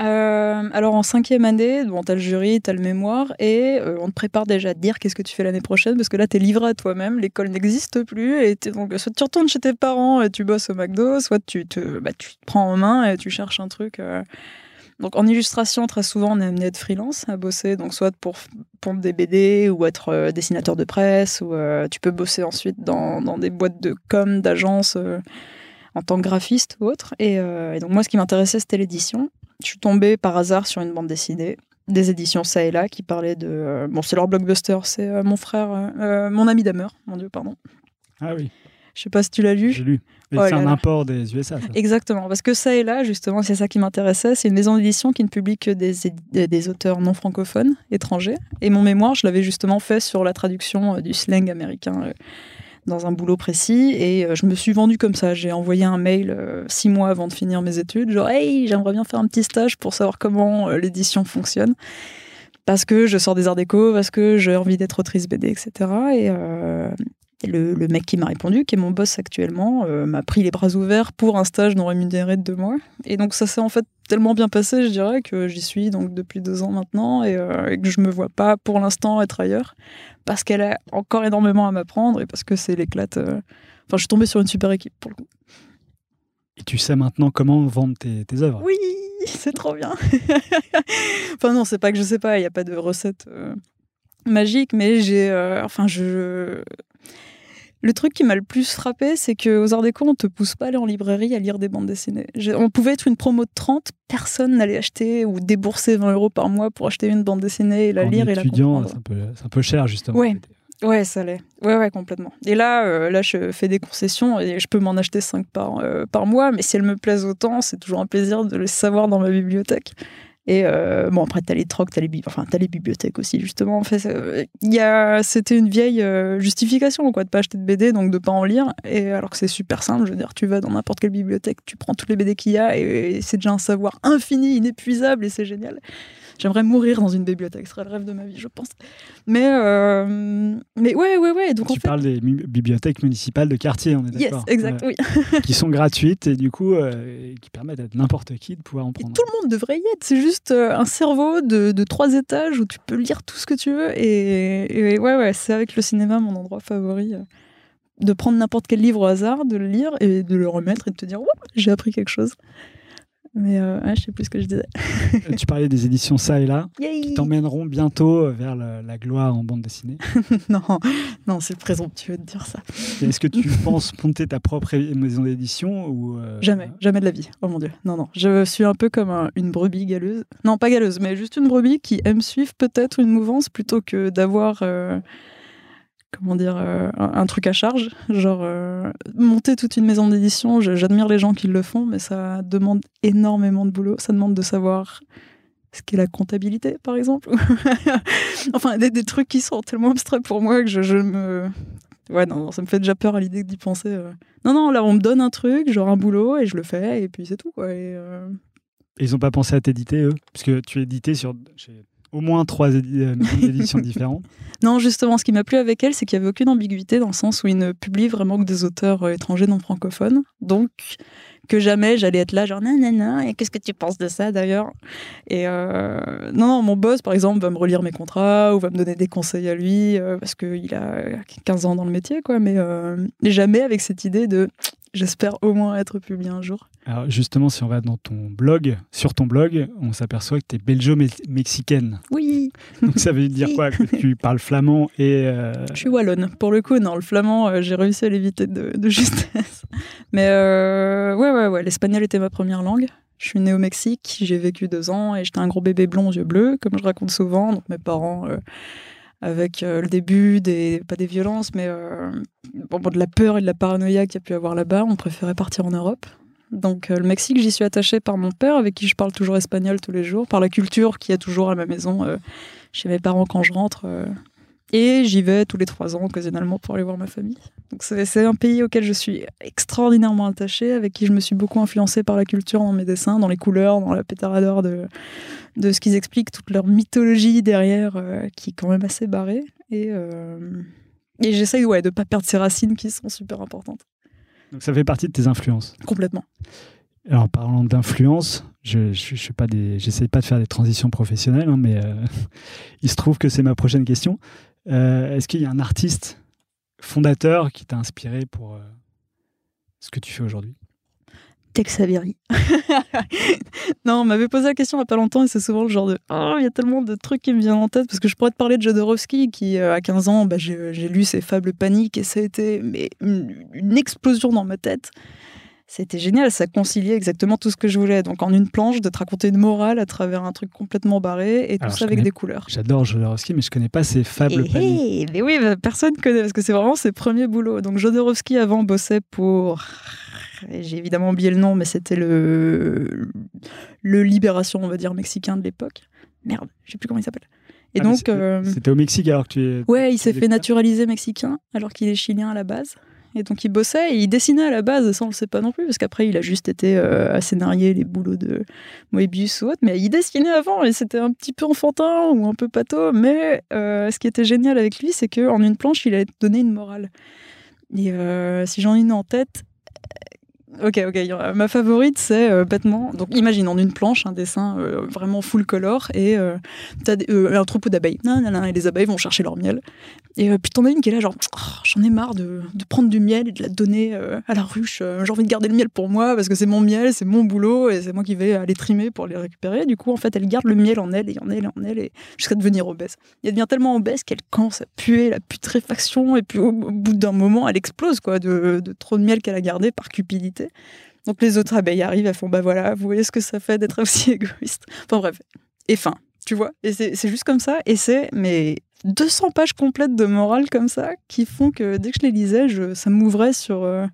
Euh, alors en cinquième année, bon, t'as le jury, t'as le mémoire, et euh, on te prépare déjà à te dire qu'est-ce que tu fais l'année prochaine, parce que là t'es livré à toi-même, l'école n'existe plus, et donc soit tu retournes chez tes parents et tu bosses au McDo, soit tu te, bah, tu te prends en main et tu cherches un truc. euh. Donc en illustration, très souvent on est amené à être freelance, à bosser, donc soit pour pondre des BD ou être euh, dessinateur de presse, ou euh, tu peux bosser ensuite dans, dans des boîtes de com, d'agences. euh, en tant que graphiste ou autre. Et, donc moi, ce qui m'intéressait, c'était l'édition. Je suis tombée par hasard sur une bande dessinée des éditions ça et là qui parlait de bon c'est leur blockbuster c'est mon frère mon ami Damer mon dieu pardon Ah oui, je sais pas si tu l'as lu j'ai lu. Oh c'est un là. import des USA, ça. exactement parce que ça et là justement c'est ça qui m'intéressait c'est une maison d'édition qui ne publie que des, des- auteurs non francophones étrangers et mon mémoire je l'avais justement fait sur la traduction euh, du slang américain euh, dans un boulot précis et euh, je me suis vendue comme ça. J'ai envoyé un mail six mois avant de finir mes études, genre hey, j'aimerais bien faire un petit stage pour savoir comment l'édition fonctionne. Parce que je sors des arts déco, parce que j'ai envie d'être autrice BD, etc. Et, euh, et le, le mec qui m'a répondu, qui est mon boss actuellement, euh, m'a pris les bras ouverts pour un stage non rémunéré de deux mois. Et donc ça s'est en fait tellement bien passé, je dirais, que j'y suis donc depuis deux ans maintenant et, euh, et que je me vois pas pour l'instant être ailleurs parce qu'elle a encore énormément à m'apprendre et parce que c'est l'éclate. euh. Enfin, je suis tombée sur une super équipe pour le coup. Et tu sais maintenant comment vendre tes, tes œuvres? Oui, c'est trop bien. enfin non, c'est pas que je sais pas, il n'y a pas de recette magique, mais j'ai, euh, enfin je, Le truc qui m'a le plus frappé, c'est qu'aux Arts Déco, on te pousse pas à aller en librairie à lire des bandes dessinées. On pouvait être une promo de 30, personne n'allait acheter ou débourser 20 euros par mois pour acheter une bande dessinée et la En lire et la étudiant, comprendre. c'est un, peu- c'est un peu cher, justement. Ouais. Ouais, ça l'est. Ouais, ouais, complètement. Et là, euh, là, je fais des concessions et je peux m'en acheter 5 par, euh, par mois, mais si elles me plaisent autant, c'est toujours un plaisir de les savoir dans ma bibliothèque. Et euh, bon, après, t'as les trocs, t'as les, enfin, t'as les bibliothèques aussi, justement. En fait, c'était une vieille euh, justification, quoi, de pas acheter de BD, donc de pas en lire. Et alors que c'est super simple, je veux dire, tu vas dans n'importe quelle bibliothèque, tu prends toutes les BD qu'il y a, et, c'est déjà un savoir infini, inépuisable, et c'est génial. J'aimerais mourir dans une bibliothèque, ce serait le rêve de ma vie, je pense. Mais, euh, mais ouais, ouais, ouais. Donc tu en fait, parles des bibliothèques municipales de quartier, on est yes, d'accord exact, Ouais. oui. Qui sont gratuites et du coup, euh, qui permettent à n'importe qui de pouvoir en Et prendre. tout le monde devrait y être. C'est juste euh, un cerveau de, de trois étages où tu peux lire tout ce que tu veux. Et, et ouais, ouais, c'est avec le cinéma mon endroit favori. De prendre n'importe quel livre au hasard, de le lire et de le remettre et de te dire, j'ai appris quelque chose. Mais euh, ouais, je sais plus ce que je disais. Euh, tu parlais des éditions ça et là, Yay qui t'emmèneront bientôt vers la, la gloire en bande dessinée. non, non, c'est présomptueux de dire ça. Est-ce que tu penses monter ta propre maison d'édition ou euh, Jamais, jamais de la vie. Oh mon dieu. Non, non. Je suis un peu comme un- une brebis galeuse. Non, pas galeuse, mais juste une brebis qui aime suivre peut-être une mouvance plutôt que d'avoir, euh, comment dire, euh, un, truc à charge. Genre, euh, monter toute une maison d'édition, j'admire les gens qui le font, mais ça demande énormément de boulot. Ça demande de savoir ce qu'est la comptabilité, par exemple. enfin, des, trucs qui sont tellement abstraits pour moi que je, me. Ouais, non, ça me fait déjà peur à l'idée d'y penser. euh. Non, non, là, on me donne un truc, genre un boulot, et je le fais, et puis c'est tout. Et, Ils n'ont pas pensé à t'éditer, eux? Parce que tu es sur au moins trois euh, d'édition différentes. Non, justement, ce qui m'a plu avec elle, c'est qu'il n'y avait aucune ambiguïté dans le sens où ils ne publient vraiment que des auteurs euh, étrangers non francophones. Donc, que jamais j'allais être là, genre, non, non, non, et qu'est-ce que tu penses de ça d'ailleurs? Et euh, non, non, mon boss, par exemple, va me relire mes contrats ou va me donner des conseils à lui euh, parce qu'il a 15 ans dans le métier, quoi. Mais euh, jamais avec cette idée de j'espère au moins être publié un jour. Alors justement, si on va dans ton blog, sur ton blog, on s'aperçoit que tu es belgeo-mexicaine. Oui, Donc ça veut dire quoi? Que tu parles flamand et... euh, Je suis wallonne. Pour le coup, non, le flamand, euh, j'ai réussi à l'éviter de, de justesse. Mais euh, ouais, ouais, l'espagnol était ma première langue. Je suis née au Mexique, j'ai vécu deux ans et j'étais un gros bébé blond aux yeux bleus, comme je raconte souvent. Donc mes parents, euh, avec euh, le début, des, pas des violences, mais euh, de la peur et de la paranoïa qu'il y a pu avoir là-bas, on préférait partir en Europe. Donc le Mexique, j'y suis attachée par mon père, avec qui je parle toujours espagnol tous les jours, par la culture qu'il y a toujours à ma maison, chez mes parents quand je rentre. Et j'y vais tous les trois ans, occasionnellement, pour aller voir ma famille. Donc c'est un pays auquel je suis extraordinairement attachée, avec qui je me suis beaucoup influencée par la culture dans mes dessins, dans les couleurs, dans la pétaradeur de, de ce qu'ils expliquent, toute leur mythologie derrière, euh, qui est quand même assez barrée. Et, euh, et j'essaye ouais, de ne pas perdre ces racines qui sont super importantes. Donc ça fait partie de tes influences. Complètement. Alors parlant d'influence, je je, je, suis pas des, j'essaie pas de faire des transitions professionnelles, hein, mais euh, il se trouve que c'est ma prochaine question. Euh, Est-ce qu'il y a un artiste fondateur qui t'a inspiré pour euh, ce que tu fais aujourd'hui? Tex Avery. non, on m'avait posé la question il n'y a pas longtemps et c'est souvent le genre de Oh, il y a tellement de trucs qui me viennent en tête parce que je pourrais te parler de Jodorowsky qui, euh, à 15 ans, bah, j'ai lu ses fables paniques et ça a été mais, une, une explosion dans ma tête. C'était génial, ça conciliait exactement tout ce que je voulais. Donc en une planche, de te raconter une morale à travers un truc complètement barré et tout Alors, ça avec connais- des couleurs. J'adore Jodorowsky, mais je connais pas ses fables Eh, paniques. eh, mais oui, bah, personne connaît parce que c'est vraiment ses premiers boulots. Donc Jodorowsky avant bossait pour. J'ai évidemment oublié le nom, mais c'était le le Libération, on va dire mexicain de l'époque. Merde, je sais plus comment il s'appelle. Et Ah, donc, c'était- euh, C'était au Mexique alors que tu es. ouais, il s'est es fait naturaliser mexicain alors qu'il est chilien à la base. Et donc il bossait et il dessinait à la base, ça on le sait pas non plus, parce qu'après il a juste été euh, à scénarier les boulots de Moebius ou autre, mais il dessinait avant et c'était un petit peu enfantin ou un peu pâteau, mais euh, ce qui était génial avec lui, c'est qu'en une planche, il allait te donner une morale. Et euh, si j'en ai une en tête, euh, Ok, ok. Ma favorite, c'est euh, bêtement. Donc, imagine en une planche un dessin euh, vraiment full color et euh, t'as euh, un troupeau d'abeilles. Et les abeilles vont chercher leur miel. Et euh, puis t'en as une qui est là, genre, Oh, j'en ai marre de, de prendre du miel et de la donner euh, à la ruche. Euh, J'ai envie de garder le miel pour moi parce que c'est mon miel, c'est mon boulot et c'est moi qui vais aller trimer pour les récupérer. Du coup, en fait, elle garde le miel en elle et en elle et en elle et jusqu'à devenir obèse. Elle devient tellement obèse qu'elle commence à puer la putréfaction et puis au, bout d'un moment, elle explose quoi de, de trop de miel qu'elle a gardé par cupidité. Donc les autres abeilles arrivent, elles font bah voilà, vous voyez ce que ça fait d'être aussi égoïste. Enfin bref, et fin, tu vois. Et c'est juste comme ça, et c'est mais 200 pages complètes de morale comme ça qui font que dès que je les lisais, je, ça m'ouvrait sur euh,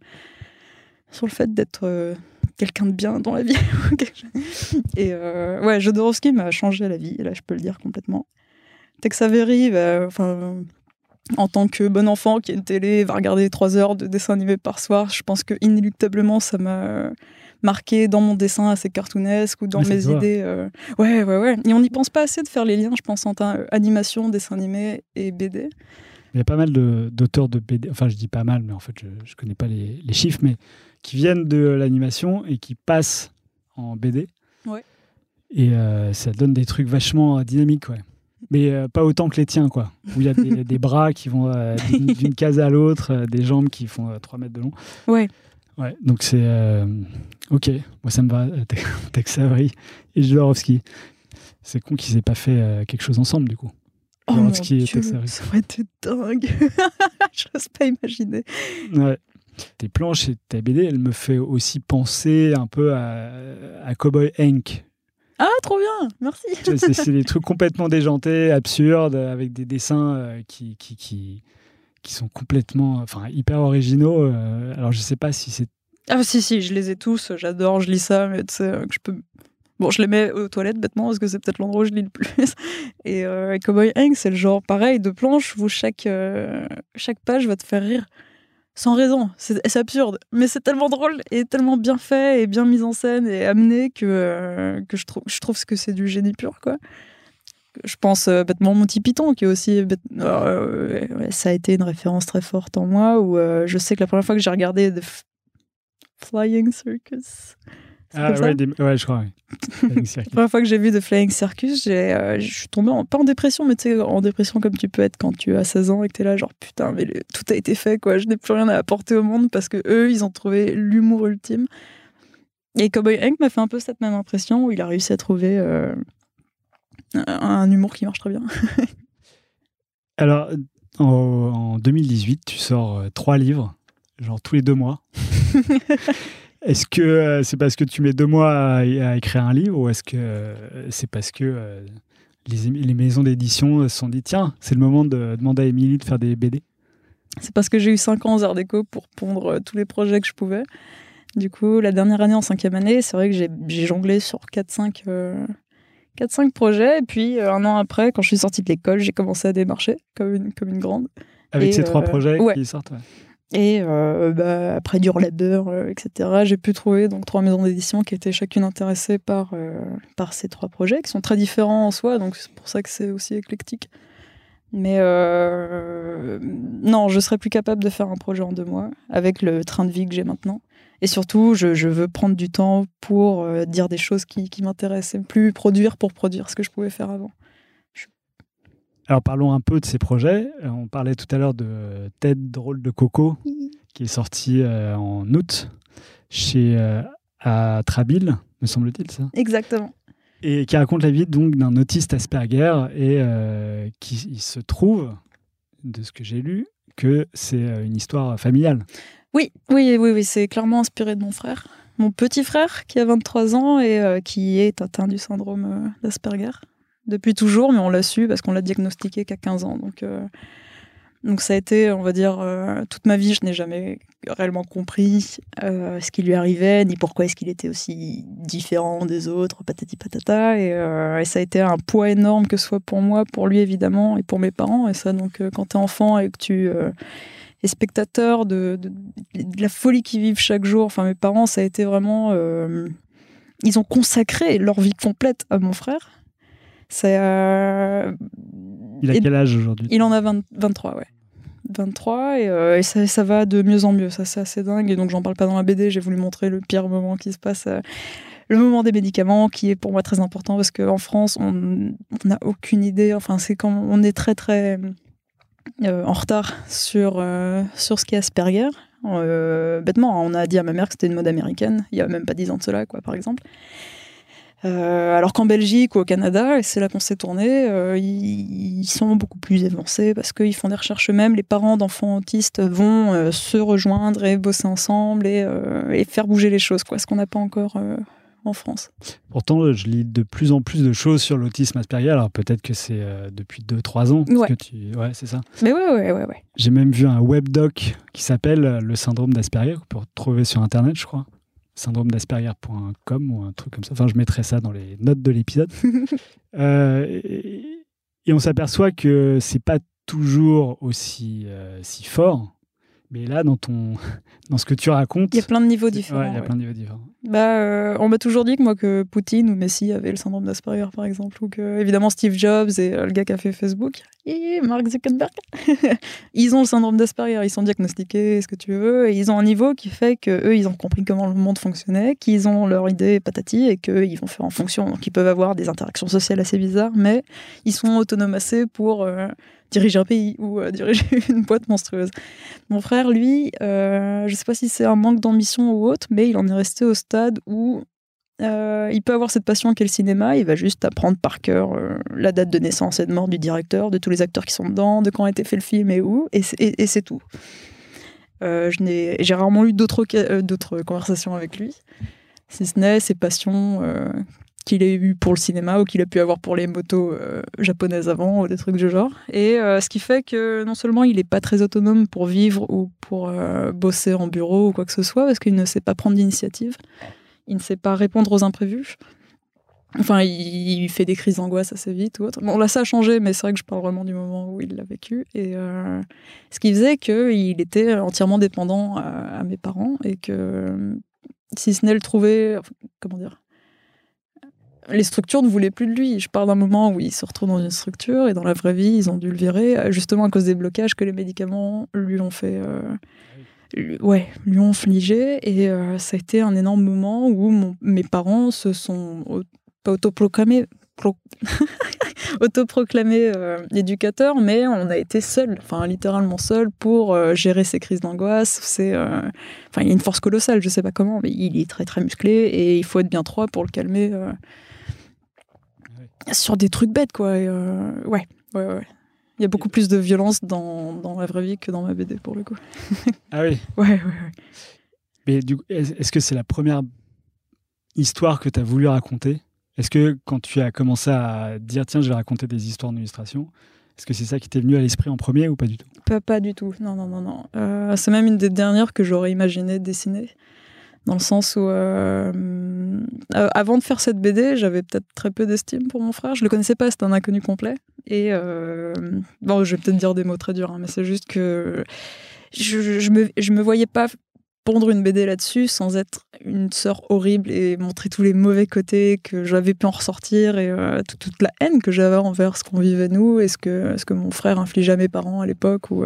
sur le fait d'être euh, quelqu'un de bien dans la vie. et euh, ouais, Jodorowsky m'a changé la vie, là je peux le dire complètement. Tex Avery, bah, en tant que bon enfant qui a une télé, va regarder trois heures de dessins animés par soir, je pense que inéluctablement ça m'a marqué dans mon dessin assez cartoonesque ou dans mes idées. euh, Ouais, ouais, ouais. Et on n'y pense pas assez de faire les liens, je pense, entre euh, animation, dessin animé et BD. Il y a pas mal d'auteurs de, BD, enfin je dis pas mal, mais en fait je, je connais pas les, les chiffres, mais qui viennent de l'animation et qui passent en BD. Ouais. Et euh, ça donne des trucs vachement dynamiques, ouais. Mais euh, pas autant que les tiens, quoi. Où il y a des, des bras qui vont euh, d'une case à l'autre, des jambes qui font euh, 3 mètres de long. Ouais. Ouais, donc c'est. euh, ok, moi ça me va, euh, Te- Tex Avery et Jodorowsky. C'est con qu'ils aient pas fait euh, quelque chose ensemble, du coup. Oh mon et Tex Avery. ça aurait été dingue. J'ose pas imaginer. Ouais. Tes planches et ta BD, elle me fait aussi penser un peu à, à Cowboy Hank. Ah, trop bien, merci. C'est des trucs complètement déjantés, absurdes, avec des dessins qui, qui, qui, qui sont complètement, enfin, hyper originaux. euh, alors, je sais pas si c'est. Ah si, si, je les ai tous, j'adore, je lis ça, mais tu sais, euh, que je peux... Bon, je les mets aux toilettes bêtement parce que c'est peut-être l'endroit où je lis le plus. Et euh, Cowboy Hank, c'est le genre pareil de planche où chaque, chaque page va te faire rire sans raison. C'est absurde, mais c'est tellement drôle et tellement bien fait et bien mis en scène et amené que, que je, trouve, je trouve que c'est du génie pur, quoi. Je pense euh, bêtement Monty Python, qui est aussi. bête- euh, ouais, ça a été une référence très forte en moi, où euh, je sais que la première fois que j'ai regardé The Flying Circus. Ah ouais, des- ouais, je crois. oui. La première fois que j'ai vu The Flying Circus, euh, je suis tombée en, pas en dépression, mais tu sais, en dépression comme tu peux être quand tu as 16 ans et que t'es là, genre putain, mais le- tout a été fait, quoi. Je n'ai plus rien à apporter au monde parce que eux, ils ont trouvé l'humour ultime. Et Cowboy Hank m'a fait un peu cette même impression où il a réussi à trouver un, humour qui marche très bien. Alors, en, en 2018, tu sors euh, trois livres, genre tous les deux mois. Est-ce que euh, c'est parce que tu mets deux mois à, à écrire un livre ou est-ce que euh, c'est parce que les, maisons d'édition se sont dit tiens, c'est le moment de demander à Émilie de faire des BD C'est parce que j'ai eu 5 ans aux Arts Déco pour pondre tous les projets que je pouvais. Du coup, la dernière année en cinquième année, c'est vrai que j'ai j'ai jonglé sur 4-5 euh, 4-5 projets. Et puis, euh, un an après, quand je suis sortie de l'école, j'ai commencé à démarcher comme une, comme une grande. Avec Et, ces trois euh, projets ouais. qui sortent ouais. Et euh, bah, après dur labeur, euh, etc., j'ai pu trouver donc trois maisons d'édition qui étaient chacune intéressées par, par ces trois projets, qui sont très différents en soi, donc c'est pour ça que c'est aussi éclectique. Mais non, je serais plus capable de faire un projet en deux mois avec le train de vie que j'ai maintenant. Et surtout, je, je veux prendre du temps pour euh, dire des choses qui, qui m'intéressent, et plus produire pour produire ce que je pouvais faire avant. Alors parlons un peu de ces projets. Euh, On parlait tout à l'heure de Tête drôle de Coco qui est sorti euh, en août chez euh, à Trabil, me semble-t-il ça? Exactement. et qui raconte la vie donc d'un autiste Asperger et qui il se trouve, de ce que j'ai lu, que c'est une histoire familiale. Oui, oui, oui, oui, c'est clairement inspiré de mon frère. Mon petit frère qui a 23 ans et euh, qui est atteint du syndrome euh, d'Asperger depuis toujours, mais on l'a su parce qu'on l'a diagnostiqué qu'à 15 ans. Donc, euh, donc ça a été, on va dire, toute ma vie, je n'ai jamais réellement compris ce qui lui arrivait, ni pourquoi est-ce qu'il était aussi différent des autres, patati patata. Et, et ça a été un poids énorme, que ce soit pour moi, pour lui évidemment, et pour mes parents. Et ça, donc, quand tu es enfant et que tu euh, es spectateur de, de, de la folie qu'ils vivent chaque jour, enfin, mes parents, ça a été vraiment. euh, ils ont consacré leur vie complète à mon frère. Euh, Il a et- quel âge aujourd'hui? il en a 20 23, ouais. 23, et, euh, et ça, ça va de mieux en mieux. Ça, c'est assez dingue. Et donc, j'en parle pas dans la BD. J'ai voulu montrer le pire moment qui se passe. le moment des médicaments, qui est pour moi très important parce qu'en France, on n'a aucune idée. Enfin, c'est quand on est très, très. Euh, en retard sur, euh, sur ce qu'est Asperger. Euh, bêtement, on a dit à ma mère que c'était une mode américaine, il y a même pas dix ans de cela, quoi, par exemple. Alors qu'en Belgique ou au Canada, et c'est là qu'on s'est tourné, ils, sont beaucoup plus avancés parce qu'ils font des recherches eux-mêmes. Les parents d'enfants autistes vont se rejoindre et bosser ensemble et, et faire bouger les choses, quoi, ce qu'on n'a pas encore en France. Pourtant, je lis de plus en plus de choses sur l'autisme Asperger. Alors peut-être que c'est euh, depuis 2-3 ans. Ouais. que tu... Ouais, c'est ça. Mais ouais, ouais, ouais, ouais. J'ai même vu un webdoc qui s'appelle euh, Le syndrome d'Asperger, qu'on peut retrouver sur Internet, je crois. syndrome d'Asperger.com ou un truc comme ça. Enfin, je mettrai ça dans les notes de l'épisode. Euh, et, et on s'aperçoit que c'est pas toujours aussi euh, si fort. Mais là, dans, ton, dans ce que tu racontes, Il y a plein de niveaux ouais, différents. il y a ouais. plein de niveaux différents. Bah, euh, on m'a toujours dit que moi que Poutine ou Messi avaient le syndrome d'Asperger par exemple, ou que évidemment Steve Jobs et euh, le gars qui a fait Facebook et Mark Zuckerberg, ils ont le syndrome d'Asperger, ils sont diagnostiqués, ce que tu veux, et ils ont un niveau qui fait que eux ils ont compris comment le monde fonctionnait, qu'ils ont leur idée patati et qu'ils vont faire en fonction, donc ils peuvent avoir des interactions sociales assez bizarres, mais ils sont autonomes assez pour euh, diriger un pays ou euh, diriger une boîte monstrueuse. Mon frère, lui, euh, je sais pas si c'est un manque d'ambition ou autre, mais il en est resté au stade où euh, il peut avoir cette passion qu'est le cinéma, il va juste apprendre par cœur euh, la date de naissance et de mort du directeur, de tous les acteurs qui sont dedans, de quand a été fait le film et où, et c'est, tout. Euh, j'ai rarement eu d'autres, conversations avec lui, si ce n'est ses passions qu'il a eues pour le cinéma ou qu'il a pu avoir pour les motos euh, japonaises avant ou des trucs du genre. Et euh, ce qui fait que non seulement il n'est pas très autonome pour vivre ou pour euh, bosser en bureau ou quoi que ce soit, parce qu'il ne sait pas prendre d'initiative, il ne sait pas répondre aux imprévus. Enfin, il, fait des crises d'angoisse assez vite ou autre. Bon, là, ça a changé, mais c'est vrai que je parle vraiment du moment où il l'a vécu. Et ce qui faisait qu'il était entièrement dépendant à, à mes parents et que si ce n'est le trouver, comment dire, les structures ne voulaient plus de lui. Je parle d'un moment où il se retrouve dans une structure et dans la vraie vie, ils ont dû le virer, euh, justement à cause des blocages que les médicaments lui ont fait. euh, ouais, lui ont infligé. Et euh, ça a été un énorme moment où mes parents se sont autoproclamés. pro- autoproclamés éducateurs, mais on a été seuls, enfin littéralement seuls pour gérer ces crises d'angoisse. C'est, enfin, il y a une force colossale, je sais pas comment, mais il est très très musclé et il faut être bien trois pour le calmer sur des trucs bêtes, quoi. Et, euh, ouais, ouais, ouais. Il y a beaucoup plus de violence dans, dans la vraie vie que dans ma BD pour le coup. Ah oui. Ouais, ouais, ouais. Mais du est-ce que c'est la première histoire que tu as voulu raconter? Est-ce que quand tu as commencé à dire tiens, je vais raconter des histoires d'illustration, est-ce que c'est ça qui t'est venu à l'esprit en premier ou pas du tout? Pas, pas du tout. Non, non, non, non. Euh, c'est même une des dernières que j'aurais imaginé dessiner. Dans le sens où, euh, euh, avant de faire cette BD, j'avais peut-être très peu d'estime pour mon frère. Je le connaissais pas, c'était un inconnu complet. Et euh, bon, je vais peut-être dire des mots très durs, hein, mais c'est juste que je, je, me, je me voyais pas pondre une BD là-dessus sans être une sœur horrible et montrer tous les mauvais côtés que j'avais pu en ressortir et toute, toute la haine que j'avais envers ce qu'on vivait nous et ce que, ce que mon frère infligeait à mes parents à l'époque ou,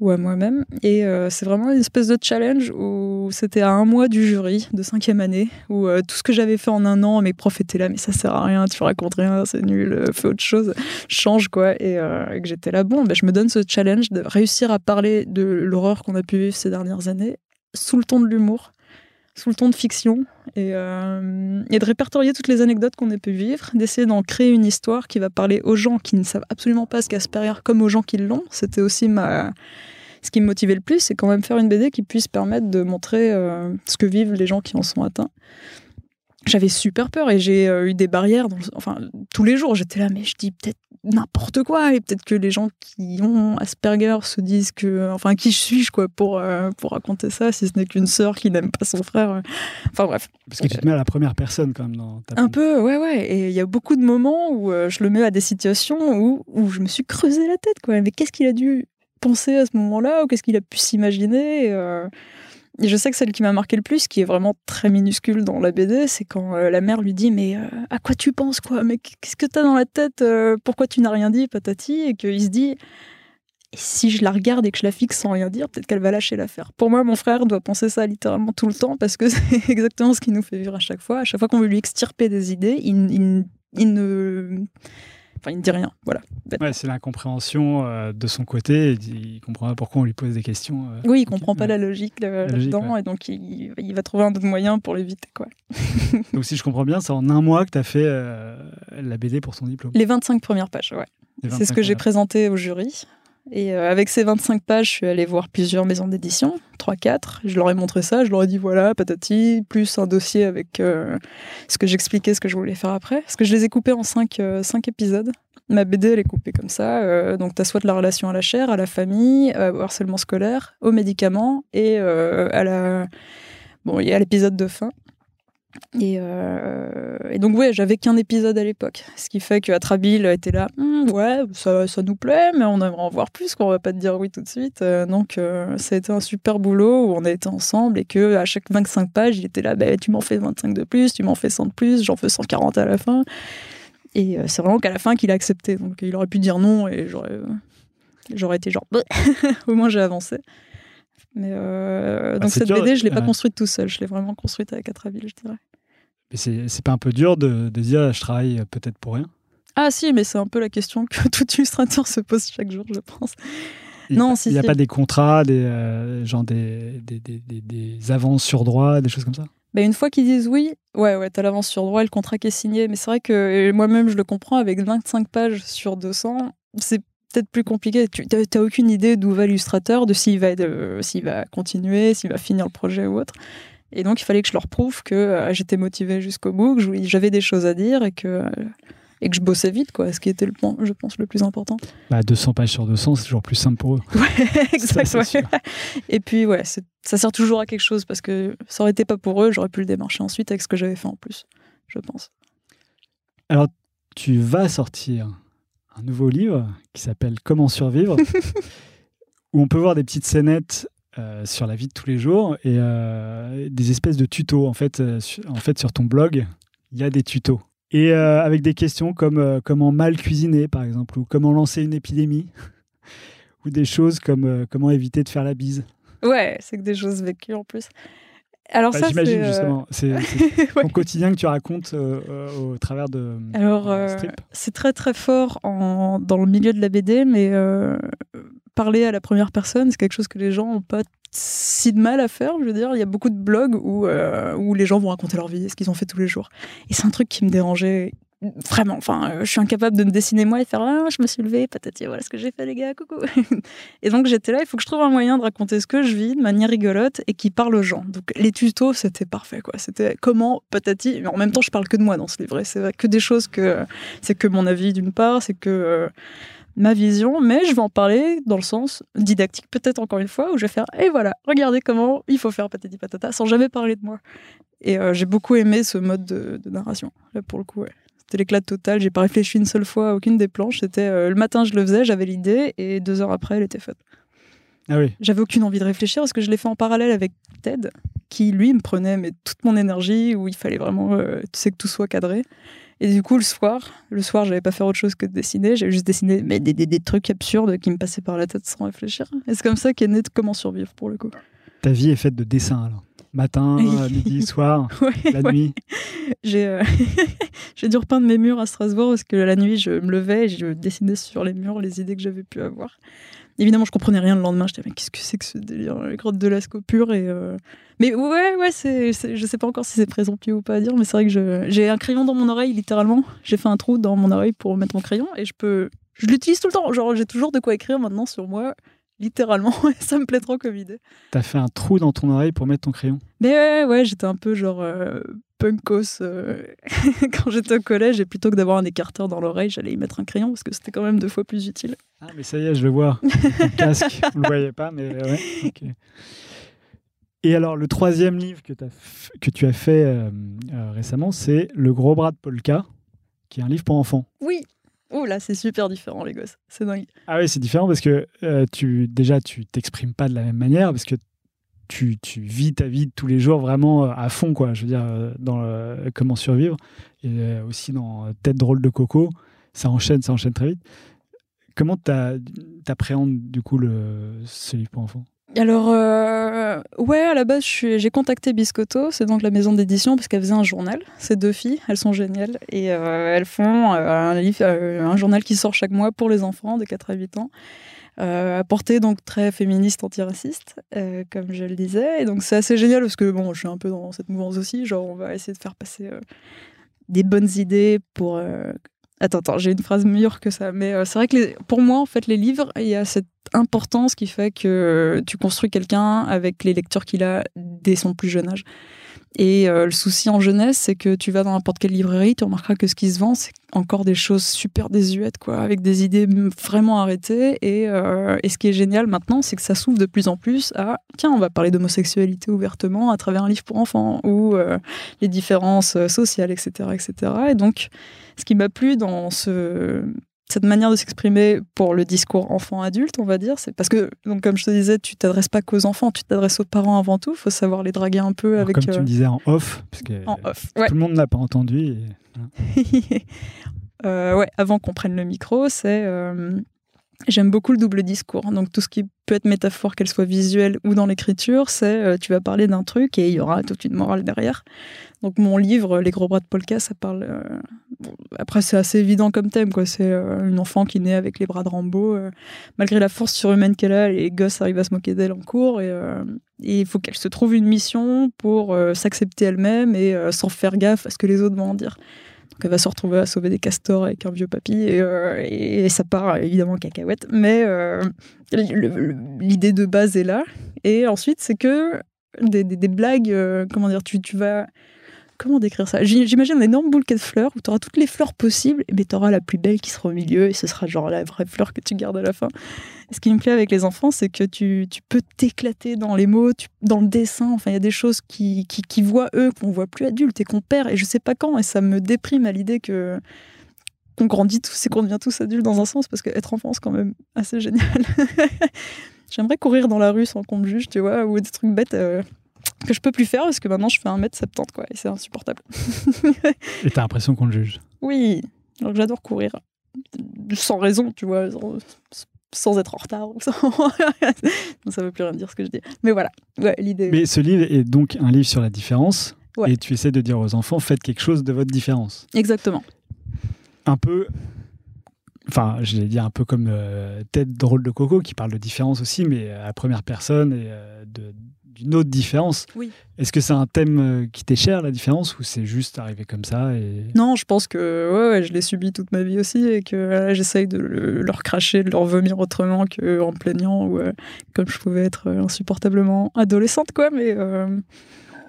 ou à moi-même. Et euh, c'est vraiment une espèce de challenge où c'était à un mois du jury de cinquième année où euh, tout ce que j'avais fait en un an, mes profs étaient là, mais ça sert à rien, tu racontes rien, c'est nul, euh, fais autre chose, change quoi. Et, que j'étais là, bon, ben, je me donne ce challenge de réussir à parler de l'horreur qu'on a pu vivre ces dernières années sous le ton de l'humour, sous le ton de fiction, et, euh, et de répertorier toutes les anecdotes qu'on a pu vivre, d'essayer d'en créer une histoire qui va parler aux gens qui ne savent absolument pas ce qu'est Asperger, comme aux gens qui l'ont. C'était aussi ce qui me motivait le plus, c'est quand même faire une BD qui puisse permettre de montrer euh, ce que vivent les gens qui en sont atteints. J'avais super peur et j'ai euh, eu des barrières. Enfin, tous les jours, j'étais là, mais je dis peut-être n'importe quoi. Et peut-être que les gens qui ont Asperger se disent que enfin qui suis-je quoi pour euh, pour raconter ça si ce n'est qu'une sœur qui n'aime pas son frère enfin bref. Parce que tu te mets à la première personne quand même dans ta un peu ouais ouais. Et il y a beaucoup de moments où euh, je le mets à des situations où, où je me suis creusé la tête quoi. Mais qu'est-ce qu'il a dû penser à ce moment-là ou qu'est-ce qu'il a pu s'imaginer euh, je sais que celle qui m'a marqué le plus, qui est vraiment très minuscule dans la BD, c'est quand euh, la mère lui dit Mais euh, à quoi tu penses, quoi? Mais qu'est-ce que t'as dans la tête euh, Pourquoi tu n'as rien dit, patati? Et qu'il se dit si je la regarde et que je la fixe sans rien dire, peut-être qu'elle va lâcher l'affaire. Pour moi, mon frère doit penser ça littéralement tout le temps parce que c'est exactement ce qui nous fait vivre à chaque fois. À chaque fois qu'on veut lui extirper des idées, il ne. Enfin, il ne dit rien. Voilà. Ouais, c'est l'incompréhension euh, de son côté. Il, ne comprend pas pourquoi on lui pose des questions. euh. Oui, il comprend pas la logique là-dedans ouais. et donc il, il va trouver un autre moyen pour l'éviter. quoi. Donc, si je comprends bien, c'est en un mois que tu as fait euh, la BD pour son diplôme. Les 25 premières pages, ouais. C'est ce 25 que j'ai présenté au jury. Et euh, avec ces 25 pages, je suis allée voir plusieurs maisons d'édition, 3-4. Je leur ai montré ça, je leur ai dit voilà, patati, plus un dossier avec euh, ce que j'expliquais, ce que je voulais faire après. Parce que je les ai coupés en 5 épisodes. Ma BD, elle est coupée comme ça. euh, donc, tu as soit la relation à la chair, à la famille, euh, au harcèlement scolaire, aux médicaments et euh, à la. Bon, il y a l'épisode de fin. Et, euh, et donc, ouais, j'avais qu'un épisode à l'époque. Ce qui fait que Atrabil était là, Hum, ouais, ça, nous plaît, mais on aimerait en voir plus, qu'on va pas te dire oui tout de suite. Euh, donc, euh, ça a été un super boulot où on a été ensemble et que à chaque 25 pages, il était là, bah, tu m'en fais 25 de plus, tu m'en fais 100 de plus, j'en fais 140 à la fin. Et euh, c'est vraiment qu'à la fin qu'il a accepté. Donc, il aurait pu dire non et j'aurais, été genre, au moins j'ai avancé. Mais euh, donc, Bah, c'est cette dur, BD, je l'ai pas ouais. construite tout seul, je l'ai vraiment construite avec Atrabil, je dirais. Mais c'est pas un peu dur de, de dire je travaille peut-être pour rien? Ah si, mais c'est un peu la question que tout illustrateur se pose chaque jour, je pense. Il Non, n'y a, si, il y a si. pas des contrats, des, euh, genre des, des, des, des- avances sur droit, des choses comme ça? Bah, une fois qu'ils disent oui, ouais, ouais, t'as l'avance sur droit, le contrat qui est signé. Mais c'est vrai que moi-même, je le comprends, avec 25 pages sur 200, c'est peut-être plus compliqué. Tu t'as aucune idée d'où va l'illustrateur, de s'il va, euh, s'il va continuer, s'il va finir le projet ou autre. Et donc, il fallait que je leur prouve que euh, j'étais motivée jusqu'au bout, que j'avais des choses à dire et que, euh, et que je bossais vite, quoi. Ce qui était le point, je pense, le plus important. bah, 200 pages sur 200, c'est toujours plus simple pour eux. Ouais, exact. ouais. Et puis, ouais, ça sert toujours à quelque chose parce que ça aurait été pas pour eux, j'aurais pu le démarcher ensuite avec ce que j'avais fait en plus, je pense. Tu vas sortir un nouveau livre qui s'appelle Comment survivre, où on peut voir des petites scénettes euh, sur la vie de tous les jours et euh, des espèces de tutos. En fait, euh, sur, en fait, sur ton blog, il y a des tutos. Et avec des questions comme comment mal cuisiner, par exemple, ou comment lancer une épidémie, ou des choses comme comment éviter de faire la bise. Ouais, c'est que des choses vécues en plus. Alors Bah, ça, J'imagine c'est, euh, justement. C'est ouais. ton quotidien que tu racontes euh, euh, au travers de Alors, euh, strip. c'est très très fort en, dans le milieu de la BD, mais euh, parler à la première personne, c'est quelque chose que les gens n'ont pas si de mal à faire. Je veux dire, il y a beaucoup de blogs où, où les gens vont raconter leur vie, ce qu'ils ont fait tous les jours. Et c'est un truc qui me dérangeait vraiment. Enfin, euh, je suis incapable de me dessiner moi et faire ah, je me suis levé, patati, voilà ce que j'ai fait, les gars, coucou. et donc j'étais là, il faut que je trouve un moyen de raconter ce que je vis de manière rigolote et qui parle aux gens. Donc les tutos, c'était parfait, quoi. C'était comment, patati. Mais en même temps, je parle que de moi dans ce livre. et C'est que des choses que c'est que mon avis d'une part, c'est que euh, ma vision, mais je vais en parler dans le sens didactique, peut-être encore une fois, où je vais faire et voilà, regardez comment il faut faire patati patata sans jamais parler de moi. Et euh, j'ai beaucoup aimé ce mode de, de narration. Là, pour le coup, ouais. C'était l'éclat total. J'ai pas réfléchi une seule fois à aucune des planches. C'était euh, le matin, je le faisais, j'avais l'idée, et deux heures après, elle était faite. Ah oui. J'avais aucune envie de réfléchir parce que je l'ai fait en parallèle avec Ted, qui lui me prenait mais toute mon énergie, où il fallait vraiment, euh, tu sais, que tout soit cadré. Et du coup, le soir, le soir, j'avais pas faire autre chose que de dessiner. J'avais juste dessiné mais des, des, des trucs absurdes qui me passaient par la tête sans réfléchir. Et c'est comme ça qu'est né de Comment survivre pour le coup. Ta vie est faite de dessins alors. Matin, euh, midi, soir, Ouais, la ouais. nuit. J'ai euh, j'ai dû repeindre mes murs à Strasbourg parce que la nuit, je me levais et je dessinais sur les murs les idées que j'avais pu avoir. Évidemment, je comprenais rien le lendemain. J'étais, mais qu'est-ce que c'est que ce délire Les grottes de Lascaux pur. Et, euh, Mais ouais, ouais, c'est, je sais pas encore si c'est présomptueux ou pas à dire, mais c'est vrai que j'ai un crayon dans mon oreille, littéralement. J'ai fait un trou dans mon oreille pour mettre mon crayon et je peux. Je l'utilise tout le temps. Genre, j'ai toujours de quoi écrire maintenant sur moi, littéralement. Ça me plaît trop comme idée. T'as fait un trou dans ton oreille pour mettre ton crayon? Mais ouais, ouais, j'étais un peu genre euh, punkos euh, quand j'étais au collège et plutôt que d'avoir un écarteur dans l'oreille, j'allais y mettre un crayon parce que c'était quand même deux fois plus utile. Ah, mais ça y est, je le vois. Ton casque, vous le voyez pas, mais ouais. ok. Et alors, le troisième livre que, tu as fait euh, euh, récemment, c'est Le Gros Bras de Polka, qui est un livre pour enfants. Oui. Oh là, c'est super différent les gosses. C'est dingue. Ah oui, c'est différent parce que euh, tu, déjà, tu t'exprimes pas de la même manière parce que tu, tu vis ta vie tous les jours vraiment euh, à fond, quoi. Je veux dire, euh, dans Comment survivre et aussi dans Tête drôle de coco, ça enchaîne, ça enchaîne très vite. Comment t'appréhendes du coup le, ce livre pour enfants? Alors, euh, ouais, à la base, j'ai contacté Biscotto, c'est donc la maison d'édition, parce qu'elles faisaient un journal. Ces deux filles, elles sont géniales. Et euh, elles font euh, un, journal qui sort chaque mois pour les enfants de 4 à 8 ans. À portée donc très féministe, antiraciste, comme je le disais. Et donc c'est assez génial parce que je suis un peu dans cette mouvance aussi. Genre, on va essayer de faire passer des bonnes idées pour. Attends, attends, j'ai une phrase meilleure que ça. Mais euh, c'est vrai que pour moi, en fait, les livres, il y a cette importance qui fait que tu construis quelqu'un avec les lectures qu'il a dès son plus jeune âge. Et euh, le souci en jeunesse, c'est que tu vas dans n'importe quelle librairie, tu remarqueras que ce qui se vend, c'est encore des choses super désuètes, quoi, avec des idées vraiment arrêtées. Et, euh, et ce qui est génial maintenant, c'est que ça s'ouvre de plus en plus à tiens, on va parler d'homosexualité ouvertement à travers un livre pour enfants ou euh, les différences euh, sociales, etc., etc. Et donc, ce qui m'a plu dans ce, cette manière de s'exprimer pour le discours enfant-adulte, on va dire, c'est parce que, donc, comme je te disais, tu t'adresses pas qu'aux enfants, tu t'adresses aux parents avant tout. Il faut savoir les draguer un peu Alors, avec. Comme tu euh, me disais en off, parce que en off. tout Ouais. le monde n'a pas entendu. et- Euh, ouais, avant qu'on prenne le micro, c'est. euh, J'aime beaucoup le double discours. Donc, tout ce qui peut être métaphore, qu'elle soit visuelle ou dans l'écriture, c'est euh, tu vas parler d'un truc et il y aura toute une morale derrière. Donc, mon livre, Les gros bras de Polka, ça parle. euh, après, c'est assez évident comme thème, quoi. C'est euh, une enfant qui naît avec les bras de Rambo. malgré la force surhumaine qu'elle a, les gosses arrivent à se moquer d'elle en cours. Et il faut qu'elle se trouve une mission pour s'accepter elle-même et sans faire gaffe à ce que les autres vont en dire. Donc elle va se retrouver à sauver des castors avec un vieux papy et, euh, ça part évidemment en cacahuète. Mais euh, l'idée de base est là. Et ensuite, c'est que des, blagues, euh, comment dire, tu vas... Comment décrire ça? J'imagine un énorme bouquet de fleurs où tu auras toutes les fleurs possibles, mais tu auras la plus belle qui sera au milieu et ce sera genre la vraie fleur que tu gardes à la fin. Ce qui me plaît avec les enfants, c'est que tu, peux t'éclater dans les mots, dans le dessin. Enfin, il y a des choses qui, qui, voient eux, qu'on voit plus adultes et qu'on perd. Et je sais pas quand. Et ça me déprime à l'idée que qu'on grandit tous et qu'on devient tous adultes dans un sens, parce qu'être enfant, c'est quand même assez génial. J'aimerais courir dans la rue sans qu'on me juge, tu vois, ou des trucs bêtes euh, que je peux plus faire parce que maintenant je fais 1m70, quoi, et c'est insupportable. Et t'as l'impression qu'on le juge. Oui, alors j'adore courir. Sans raison, tu vois, sans, sans être en retard. ou Sans... ça veut plus rien dire ce que je dis. Mais voilà, ouais, l'idée. Mais ce livre est donc un livre sur la différence. Ouais. Et tu essaies de dire aux enfants, faites quelque chose de votre différence. Exactement. Un peu. Enfin, j'allais dire un peu comme euh, Tête drôle de Coco qui parle de différence aussi, mais à la première personne et euh, de- d'une autre différence. Oui. Est-ce que c'est un thème euh, qui t'est cher, la différence, ou c'est juste arrivé comme ça et... Non, je pense que ouais, ouais, je l'ai subi toute ma vie aussi et que j'essaye de le- leur cracher, de leur vomir autrement qu'en plaignant ou euh, comme je pouvais être euh, insupportablement adolescente, quoi. Mais euh,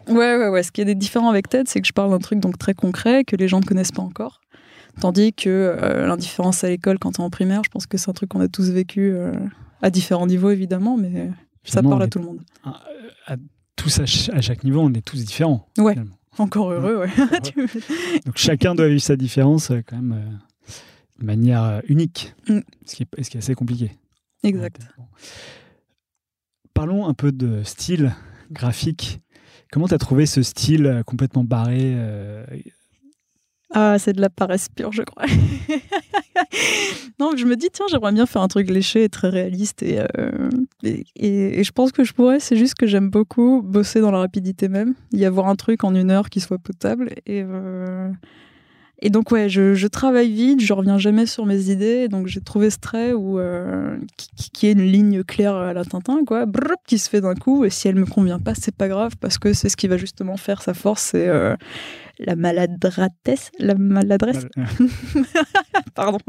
ouais, ouais, ouais. Ce qui est différent avec Ted, c'est que je parle d'un truc donc très concret que les gens ne connaissent pas encore. Tandis que euh, l'indifférence à l'école quand t'es en primaire, je pense que c'est un truc qu'on a tous vécu euh, à différents niveaux évidemment, mais ça parle à tout le monde. à- tous à, ch- à chaque niveau, on est tous différents. Ouais. finalement. Encore heureux, ouais. Donc chacun doit vivre sa différence euh, quand même euh, de manière euh, unique, Mm. ce, qui est, ce qui est assez compliqué. exact. Bon. Parlons un peu de style graphique. Comment tu as trouvé ce style complètement barré euh, Ah, c'est de la paresse pure, je crois. non, je me dis, tiens, j'aimerais bien faire un truc léché et très réaliste. Et, euh, et, et- et je pense que je pourrais, c'est juste que j'aime beaucoup bosser dans la rapidité même. Y avoir un truc en une heure qui soit potable. Et, euh, et donc, ouais, je, je travaille vite, je reviens jamais sur mes idées. Donc, j'ai trouvé ce trait où, euh, qui, qui- est une ligne claire à la Tintin, quoi, brrr, qui se fait d'un coup. Et si elle me convient pas, c'est pas grave, parce que c'est ce qui va justement faire sa force. C'est. euh, la maladratesse, la maladresse, euh, pardon,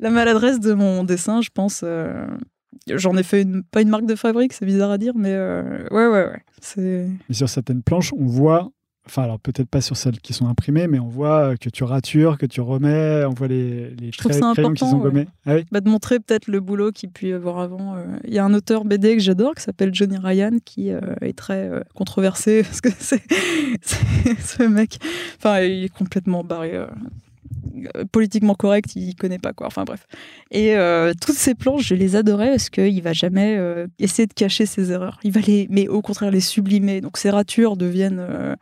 la maladresse de mon dessin, je pense. euh, J'en ai fait une, pas une marque de fabrique, c'est bizarre à dire, mais euh, ouais, ouais, ouais. Mais sur certaines planches, on voit, enfin alors peut-être pas sur celles qui sont imprimées, mais on voit euh, que tu ratures, que tu remets, on voit les, les ça crayons qui sont ouais. gommés. Ah oui bah, de montrer peut-être le boulot qu'il peut y avoir avant. euh. Il y a un auteur BD que j'adore qui s'appelle Johnny Ryan qui euh, est très euh, controversé parce que c'est ce mec. Enfin, il est complètement barré. euh, politiquement correct, il connaît pas quoi. Enfin bref. Et euh, toutes ces planches, je les adorais parce qu'il va jamais euh, essayer de cacher ses erreurs. Il va les, mais au contraire les sublimer. Donc ces ratures deviennent euh,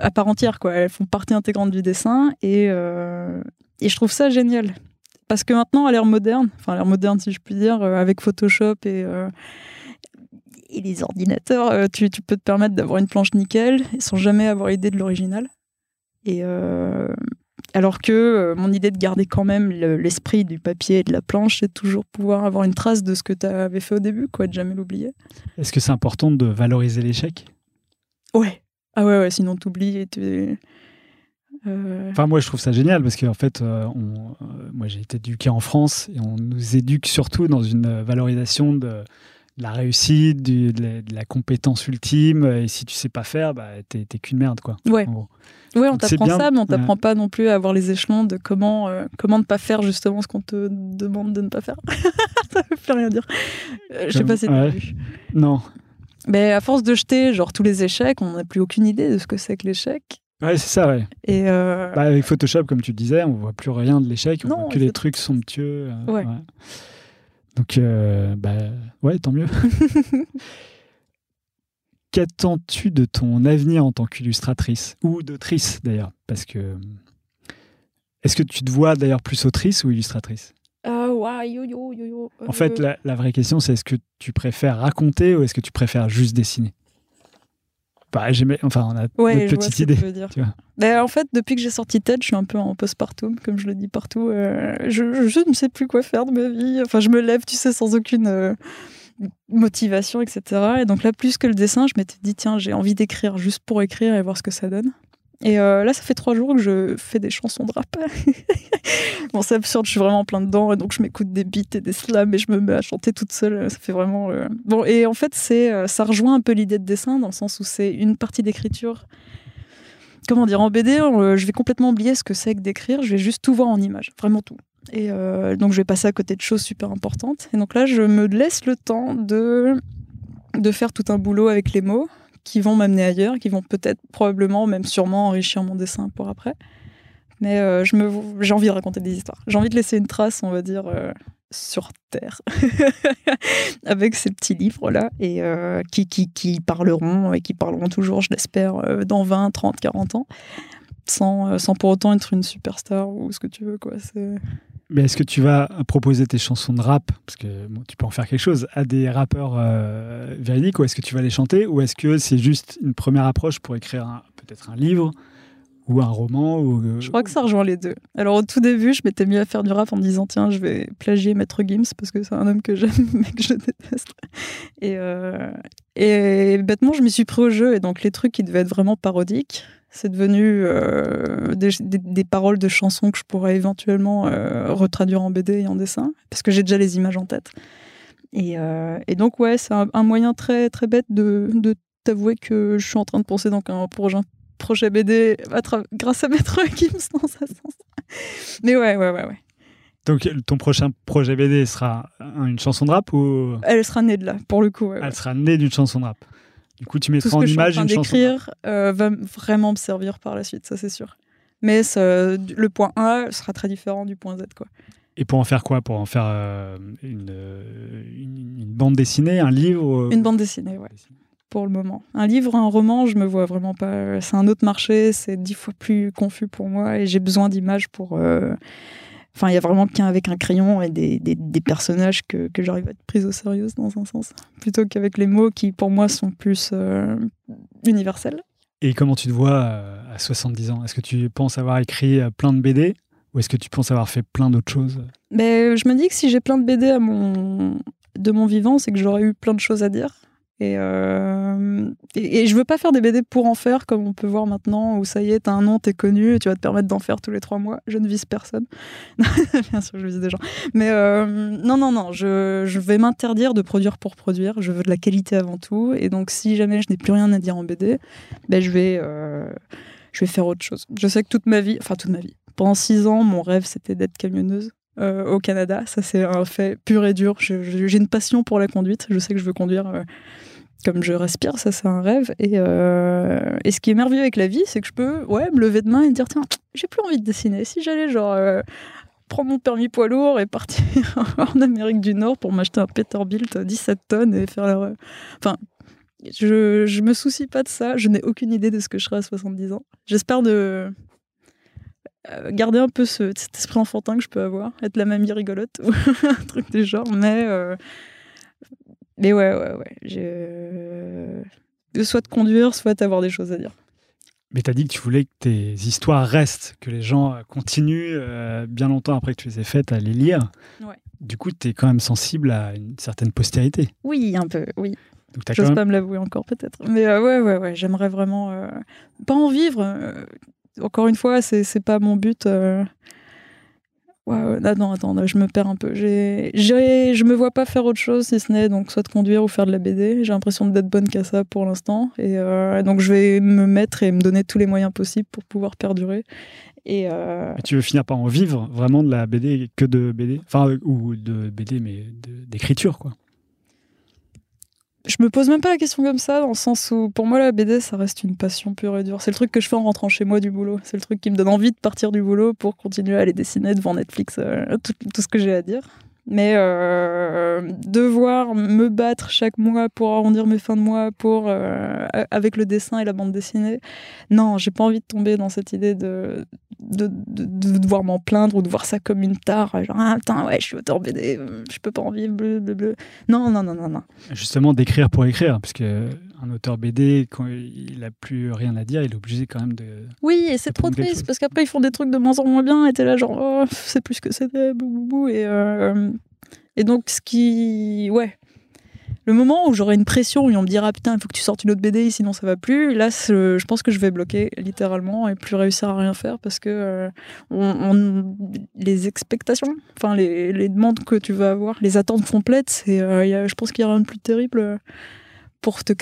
à part entière quoi. Elles font partie intégrante du dessin et euh, et je trouve ça génial parce que maintenant à l'ère moderne, enfin à l'ère moderne si je puis dire, euh, avec Photoshop et euh, Et les ordinateurs, tu, tu peux te permettre d'avoir une planche nickel sans jamais avoir idée de l'original. Et alors que mon idée de garder quand même le- l'esprit du papier et de la planche, c'est toujours pouvoir avoir une trace de ce que tu avais fait au début, quoi, de jamais l'oublier. Est-ce que c'est important de valoriser l'échec? Ouais. Ah ouais, ouais, sinon t'oublies et tu. Euh, Enfin, moi, je trouve ça génial parce qu'en fait, euh, on- euh, moi, j'ai été éduqué en France et on nous éduque surtout dans une valorisation de, de la réussite, du- de, la, de la compétence ultime. Et si tu sais pas faire, bah, t'es qu'une merde, quoi. Ouais. Ouais, on t'apprend ça, mais on t'apprend pas non plus à avoir les échelons de comment, comment ne pas faire justement ce qu'on te demande de ne pas faire. ça veut plus rien dire. Je sais pas si Ouais. vu. Non. Mais à force de jeter genre tous les échecs, on n'a plus aucune idée de ce que c'est que l'échec. Ouais, c'est ça, ouais. Et euh, Bah, avec Photoshop, comme tu disais, on voit plus rien de l'échec, on Non, voit que les c'est- trucs somptueux. euh, Ouais. Donc, euh, bah, ouais, tant mieux. Qu'attends-tu de ton avenir en tant qu'illustratrice? Ou d'autrice d'ailleurs? Parce que est-ce que tu te vois d'ailleurs plus autrice ou illustratrice? Ah ouais, yo yo yo yo. En fait, euh, la, la vraie question, c'est est-ce que tu préfères raconter ou est-ce que tu préfères juste dessiner? Bah, Enfin, on a ouais, notre petite idée. tu vois. Ben, en fait, depuis que j'ai sorti TED, je suis un peu en postpartum, comme je le dis partout. euh, je, je ne sais plus quoi faire de ma vie. Enfin, je me lève, tu sais, sans aucune euh, motivation, etc. Et donc là, plus que le dessin, je m'étais dit, tiens, j'ai envie d'écrire juste pour écrire et voir ce que ça donne. Et euh, là, ça fait trois jours que je fais des chansons de rap. bon, c'est absurde, je suis vraiment plein dedans. Et donc, je m'écoute des beats et des slams et je me mets à chanter toute seule. Ça fait vraiment. euh, Bon, et en fait, c'est, euh, ça rejoint un peu l'idée de dessin dans le sens où c'est une partie d'écriture comment dire, en BD, euh, je vais complètement oublier ce que c'est que d'écrire, je vais juste tout voir en image, vraiment tout. Et euh, donc je vais passer à côté de choses super importantes. Et donc là, je me laisse le temps de, de faire tout un boulot avec les mots qui vont m'amener ailleurs, qui vont peut-être, probablement, même sûrement enrichir mon dessin pour après. Mais euh, j'ai envie de raconter des histoires. J'ai envie de laisser une trace, on va dire, euh, sur Terre, avec ces petits livres-là, et euh, qui, parleront, et qui parleront toujours, je l'espère, dans 20, 30, 40 ans, sans, pour autant être une superstar ou ce que tu veux. Quoi. Mais est-ce que tu vas proposer tes chansons de rap, parce que tu peux en faire quelque chose, à des rappeurs euh, véridiques, ou est-ce que tu vas les chanter, ou est-ce que c'est juste une première approche pour écrire peut-être un livre ou un roman ou, euh, Je crois que ça rejoint les deux. Alors au tout début, je m'étais mis à faire du rap en me disant tiens, je vais plagier Maître Gims parce que c'est un homme que j'aime mais que je déteste. Et, euh, et bêtement, je m'y suis pris au jeu et donc les trucs qui devaient être vraiment parodiques, c'est devenu euh, des, des- des paroles de chansons que je pourrais éventuellement euh, retraduire en BD et en dessin parce que j'ai déjà les images en tête. Et, euh, et donc ouais, c'est un, un moyen très très bête de, de t'avouer que je suis en train de penser donc à un projet projet BD à grâce à Maître Gims dans sa sens. Mais ouais, ouais, ouais, ouais. Donc ton prochain projet BD sera un- une chanson de rap ou? Elle sera née de là, pour le coup. ouais, ouais. elle sera née d'une chanson de rap Du coup, tu Tout mettras ce en que je suis en image train une chanson de rap. d'écrire euh, va vraiment me servir par la suite, ça c'est sûr. Mais ça- le point A sera très différent du point Z, quoi. Et pour en faire quoi? Pour en faire euh, une, euh, une- une bande dessinée, un livre Une bande dessinée, ouais, pour le moment. Un livre, un roman, je me vois vraiment pas. C'est un autre marché, c'est dix fois plus confus pour moi et j'ai besoin d'images pour. euh, Enfin, il y a vraiment qu'un avec un crayon et des, des- des personnages que, que j'arrive à être prise au sérieux dans un sens, plutôt qu'avec les mots qui, pour moi, sont plus euh, universels. Et comment tu te vois euh, à 70 ans? Est-ce que tu penses avoir écrit euh, plein de BD ou est-ce que tu penses avoir fait plein d'autres choses? Mais je me dis que si j'ai plein de BD à mon, de mon vivant, c'est que j'aurais eu plein de choses à dire. Et, euh, et, je veux pas faire des BD pour en faire, comme on peut voir maintenant, où ça y est, t'as un nom, t'es connu, tu vas te permettre d'en faire tous les trois mois. Je ne vise personne. Bien sûr, je vise des gens. Mais euh, non, non, non, je, je vais m'interdire de produire pour produire. Je veux de la qualité avant tout. Et donc, si jamais je n'ai plus rien à dire en BD, ben, je, vais, euh, je vais faire autre chose. Je sais que toute ma vie, enfin toute ma vie, pendant six ans, mon rêve, c'était d'être camionneuse euh, au Canada. Ça, c'est un fait pur et dur. J'ai une passion pour la conduite. Je sais que je veux conduire comme je respire. Ça, c'est un rêve. Et, euh, et ce qui est merveilleux avec la vie, c'est que je peux ouais, me lever demain et me dire tiens, j'ai plus envie de dessiner. Si j'allais, genre, euh, prendre mon permis poids lourd et partir en Amérique du Nord pour m'acheter un Peterbilt 17 tonnes et faire la. Enfin. Je, je me soucie pas de ça. Je n'ai aucune idée de ce que je serai à 70 ans. J'espère de euh, garder un peu ce, cet esprit enfantin que je peux avoir, être la mamie rigolote ou un truc du genre. Mais euh, Mais ouais, ouais, ouais. j'ai- Soit de conduire, soit d'avoir des choses à dire. Mais tu as dit que tu voulais que tes histoires restent, que les gens euh, continuent euh, bien longtemps après que tu les aies faites à les lire. Ouais. Du coup, tu es quand même sensible à une certaine postérité. Oui, un peu, oui. J'ose même pas me l'avouer encore peut-être. Mais euh, ouais, ouais, ouais, j'aimerais vraiment euh, pas en vivre. euh, encore une fois, c'est c'est pas mon but. Euh. Ouais, ah non, attends, je me perds un peu. J'ai, je me vois pas faire autre chose si ce n'est donc soit de conduire ou faire de la BD. J'ai l'impression d'être bonne qu'à ça pour l'instant. Et euh, donc je vais me mettre et me donner tous les moyens possibles pour pouvoir perdurer. Et euh, Mais tu veux finir par en vivre vraiment de la BD que de BD Enfin, euh, ou de BD, mais d'écriture, quoi. Je me pose même pas la question comme ça, dans le sens où pour moi la BD ça reste une passion pure et dure. C'est le truc que je fais en rentrant chez moi du boulot. C'est le truc qui me donne envie de partir du boulot pour continuer à aller dessiner devant Netflix euh, tout, tout ce que j'ai à dire. Mais euh, devoir me battre chaque mois pour arrondir mes fins de mois, pour euh, avec le dessin et la bande dessinée, non, j'ai pas envie de tomber dans cette idée de de, de, de devoir m'en plaindre ou de voir ça comme une tare, genre ah putain ouais je suis auteur BD, je peux pas en vivre, bleu, bleu, bleu. Non non non non non. Justement, d'écrire pour écrire, parce que un auteur BD, quand il a plus rien à dire, il est obligé quand même de. Oui, et c'est trop triste parce qu'après ils font des trucs de moins en moins bien et t'es là genre oh, c'est plus ce que c'était, bou bou bou. Et, euh, et donc ce qui. Ouais. Le moment où j'aurai une pression où on me dira putain, il faut que tu sortes une autre BD sinon ça va plus, là je pense que je vais bloquer littéralement et plus réussir à rien faire parce que euh, les expectations, enfin les, demandes que tu vas avoir, les attentes complètes, c'est, euh, je pense qu'il y a rien de plus terrible euh, pour te,